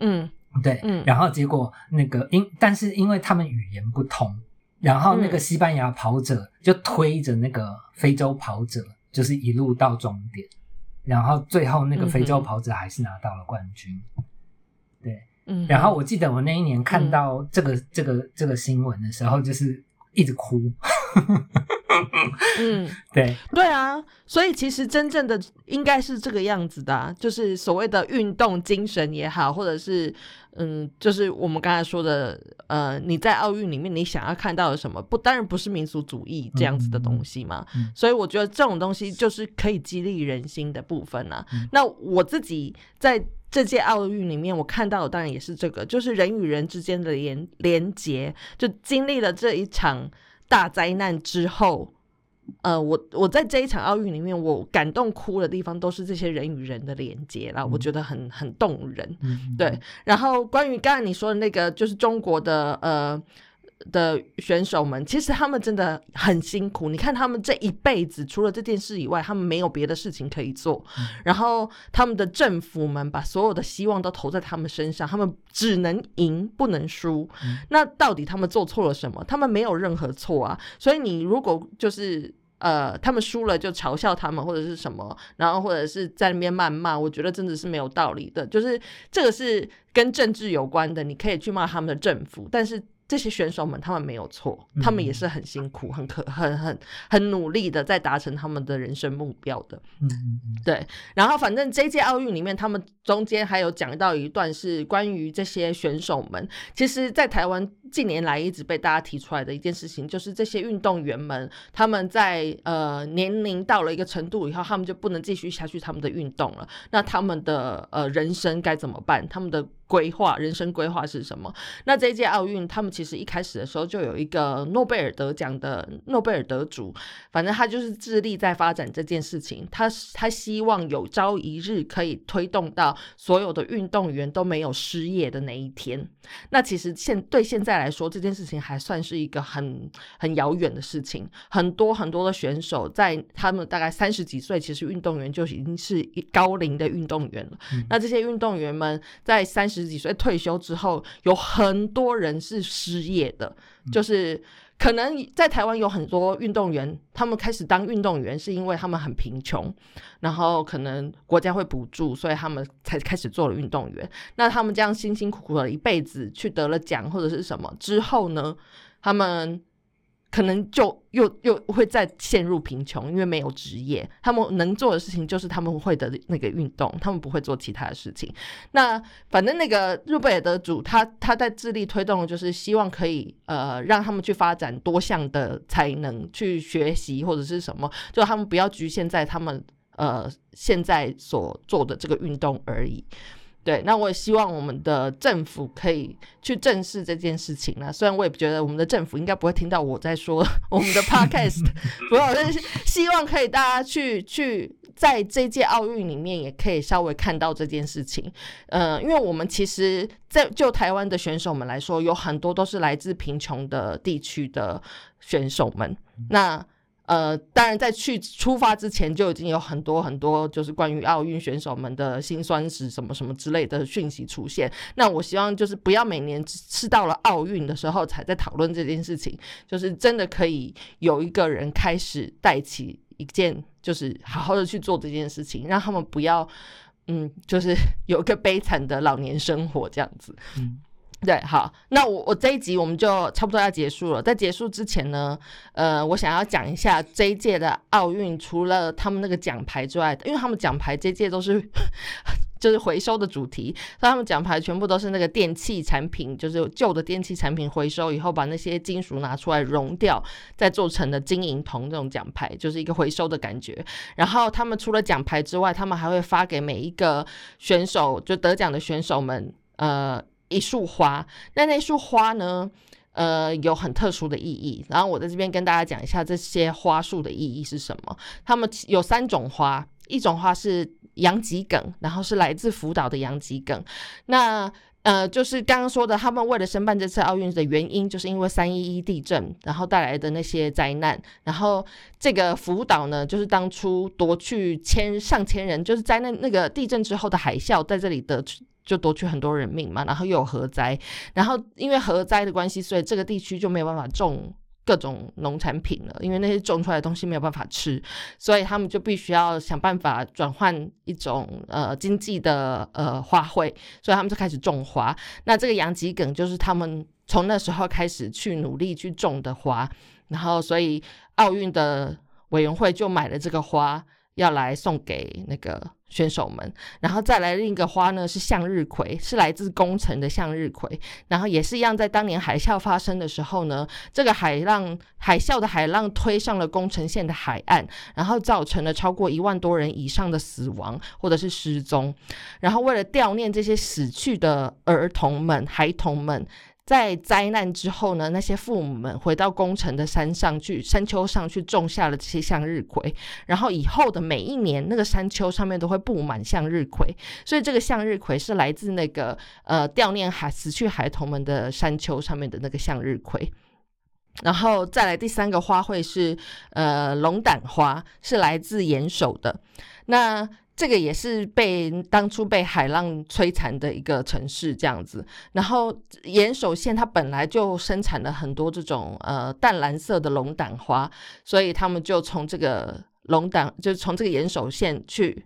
嗯，对。嗯。然后结果那个因，但是因为他们语言不通。然后那个西班牙跑者就推着那个非洲跑者，就是一路到终点，然后最后那个非洲跑者还是拿到了冠军。对，嗯。然后我记得我那一年看到这个这个这个新闻的时候，就是一直哭。嗯，对，对啊，所以其实真正的应该是这个样子的，就是所谓的运动精神也好，或者是嗯，就是我们刚才说的，呃，你在奥运里面你想要看到的什么？不，当然不是民族主义这样子的东西嘛。所以我觉得这种东西就是可以激励人心的部分啊。那我自己在这届奥运里面，我看到的当然也是这个，就是人与人之间的连连结，就经历了这一场。大灾难之后，呃，我我在这一场奥运里面，我感动哭的地方都是这些人与人的连接啦，我觉得很很动人。对，然后关于刚才你说的那个，就是中国的呃。的选手们，其实他们真的很辛苦。你看，他们这一辈子除了这件事以外，他们没有别的事情可以做。然后，他们的政府们把所有的希望都投在他们身上，他们只能赢不能输。那到底他们做错了什么？他们没有任何错啊。所以，你如果就是呃，他们输了就嘲笑他们或者是什么，然后或者是在那边谩骂，我觉得真的是没有道理的。就是这个是跟政治有关的，你可以去骂他们的政府，但是。这些选手们，他们没有错，他们也是很辛苦、很可、很很很努力的在达成他们的人生目标的。嗯对。然后，反正这届奥运里面，他们中间还有讲到一段是关于这些选手们。其实，在台湾近年来一直被大家提出来的一件事情，就是这些运动员们，他们在呃年龄到了一个程度以后，他们就不能继续下去他们的运动了。那他们的呃人生该怎么办？他们的规划，人生规划是什么？那这一届奥运，他们其实一开始的时候就有一个诺贝尔得奖的诺贝尔得主，反正他就是致力在发展这件事情。他他希望有朝一日可以推动到所有的运动员都没有失业的那一天。那其实现对现在来说，这件事情还算是一个很很遥远的事情。很多很多的选手在他们大概三十几岁，其实运动员就已经是高龄的运动员了。那这些运动员们在三十。十几岁退休之后，有很多人是失业的，就是可能在台湾有很多运动员，他们开始当运动员是因为他们很贫穷，然后可能国家会补助，所以他们才开始做了运动员。那他们这样辛辛苦苦的一辈子去得了奖或者是什么之后呢，他们可能就又又会再陷入贫穷，因为没有职业，他们能做的事情就是他们会的那个运动，他们不会做其他的事情。那反正那个日贝尔的主，他他在致力推动，就是希望可以呃让他们去发展多项的才能，去学习或者是什么，就他们不要局限在他们呃现在所做的这个运动而已。对，那我也希望我们的政府可以去正视这件事情呢。虽然我也觉得我们的政府应该不会听到我在说 我们的 podcast，不过但是希望可以大家去去在这届奥运里面也可以稍微看到这件事情。呃，因为我们其实，在就台湾的选手们来说，有很多都是来自贫穷的地区的选手们。那呃，当然，在去出发之前就已经有很多很多，就是关于奥运选手们的辛酸史什么什么之类的讯息出现。那我希望就是不要每年是到了奥运的时候才在讨论这件事情，就是真的可以有一个人开始带起一件，就是好好的去做这件事情，让他们不要，嗯，就是 有一个悲惨的老年生活这样子。对，好，那我我这一集我们就差不多要结束了。在结束之前呢，呃，我想要讲一下这一届的奥运，除了他们那个奖牌之外，因为他们奖牌这届都是 就是回收的主题，所以他们奖牌全部都是那个电器产品，就是旧的电器产品回收以后，把那些金属拿出来熔掉，再做成的金银铜这种奖牌，就是一个回收的感觉。然后他们除了奖牌之外，他们还会发给每一个选手，就得奖的选手们，呃。一束花，那那束花呢？呃，有很特殊的意义。然后我在这边跟大家讲一下这些花束的意义是什么。它们有三种花，一种花是洋桔梗，然后是来自福岛的洋桔梗。那呃，就是刚刚说的，他们为了申办这次奥运的原因，就是因为三一一地震，然后带来的那些灾难。然后这个福岛呢，就是当初夺去千上千人，就是在那那个地震之后的海啸，在这里的。就夺去很多人命嘛，然后又有核灾，然后因为核灾的关系，所以这个地区就没有办法种各种农产品了，因为那些种出来的东西没有办法吃，所以他们就必须要想办法转换一种呃经济的呃花卉，所以他们就开始种花。那这个洋桔梗就是他们从那时候开始去努力去种的花，然后所以奥运的委员会就买了这个花。要来送给那个选手们，然后再来另一个花呢，是向日葵，是来自宫城的向日葵，然后也是一样，在当年海啸发生的时候呢，这个海浪海啸的海浪推上了宫城县的海岸，然后造成了超过一万多人以上的死亡或者是失踪，然后为了悼念这些死去的儿童们、孩童们。在灾难之后呢，那些父母们回到宫城的山上去，山丘上去种下了这些向日葵，然后以后的每一年，那个山丘上面都会布满向日葵，所以这个向日葵是来自那个呃悼念孩死去孩童们的山丘上面的那个向日葵，然后再来第三个花卉是呃龙胆花，是来自岩手的，那。这个也是被当初被海浪摧残的一个城市这样子，然后岩手县它本来就生产了很多这种呃淡蓝色的龙胆花，所以他们就从这个龙胆，就是从这个岩手县去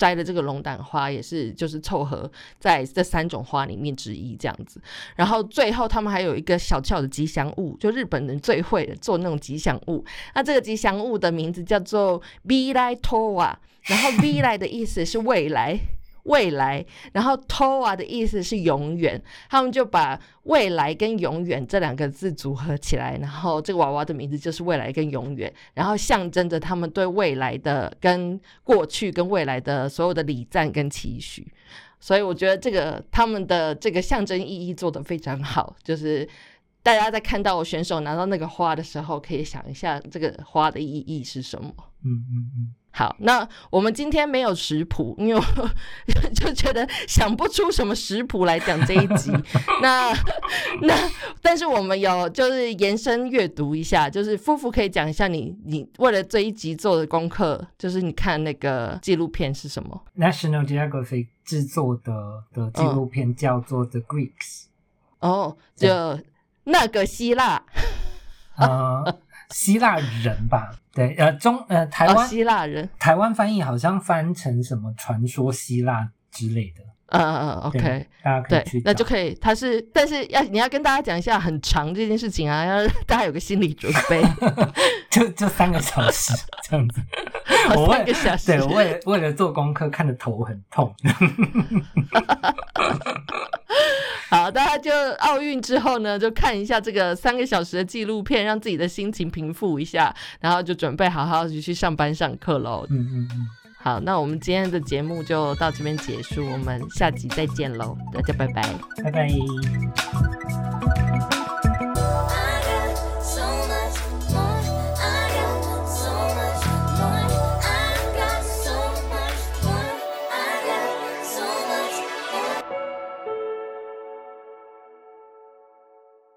摘的这个龙胆花，也是就是凑合在这三种花里面之一这样子。然后最后他们还有一个小巧的吉祥物，就日本人最会做那种吉祥物，那这个吉祥物的名字叫做 b i Towa。然后未来的意思是未来，未来。然后 Toa 的意思是永远。他们就把未来跟永远这两个字组合起来，然后这个娃娃的名字就是未来跟永远，然后象征着他们对未来的、跟过去跟未来的所有的礼赞跟期许。所以我觉得这个他们的这个象征意义做得非常好，就是大家在看到我选手拿到那个花的时候，可以想一下这个花的意义是什么。嗯嗯嗯。好，那我们今天没有食谱，因为我 就觉得想不出什么食谱来讲这一集。那那，但是我们有就是延伸阅读一下，就是夫妇可以讲一下你你为了这一集做的功课，就是你看那个纪录片是什么？National Geographic 制作的的纪录片叫做《The Greeks》。哦，就那个希腊。希腊人吧，对，呃，中呃台湾希腊人，台湾翻译好像翻成什么传说希腊之类的，嗯嗯嗯，OK，大家可以去，那就可以。它是，但是要你要跟大家讲一下很长这件事情啊，要大家有个心理准备。就就三个小时这样子，我三个小时。对，为了为了做功课，看的头很痛。好，大家就奥运之后呢，就看一下这个三个小时的纪录片，让自己的心情平复一下，然后就准备好好去上班上课喽。嗯嗯嗯。好，那我们今天的节目就到这边结束，我们下集再见喽，大家拜拜，拜拜。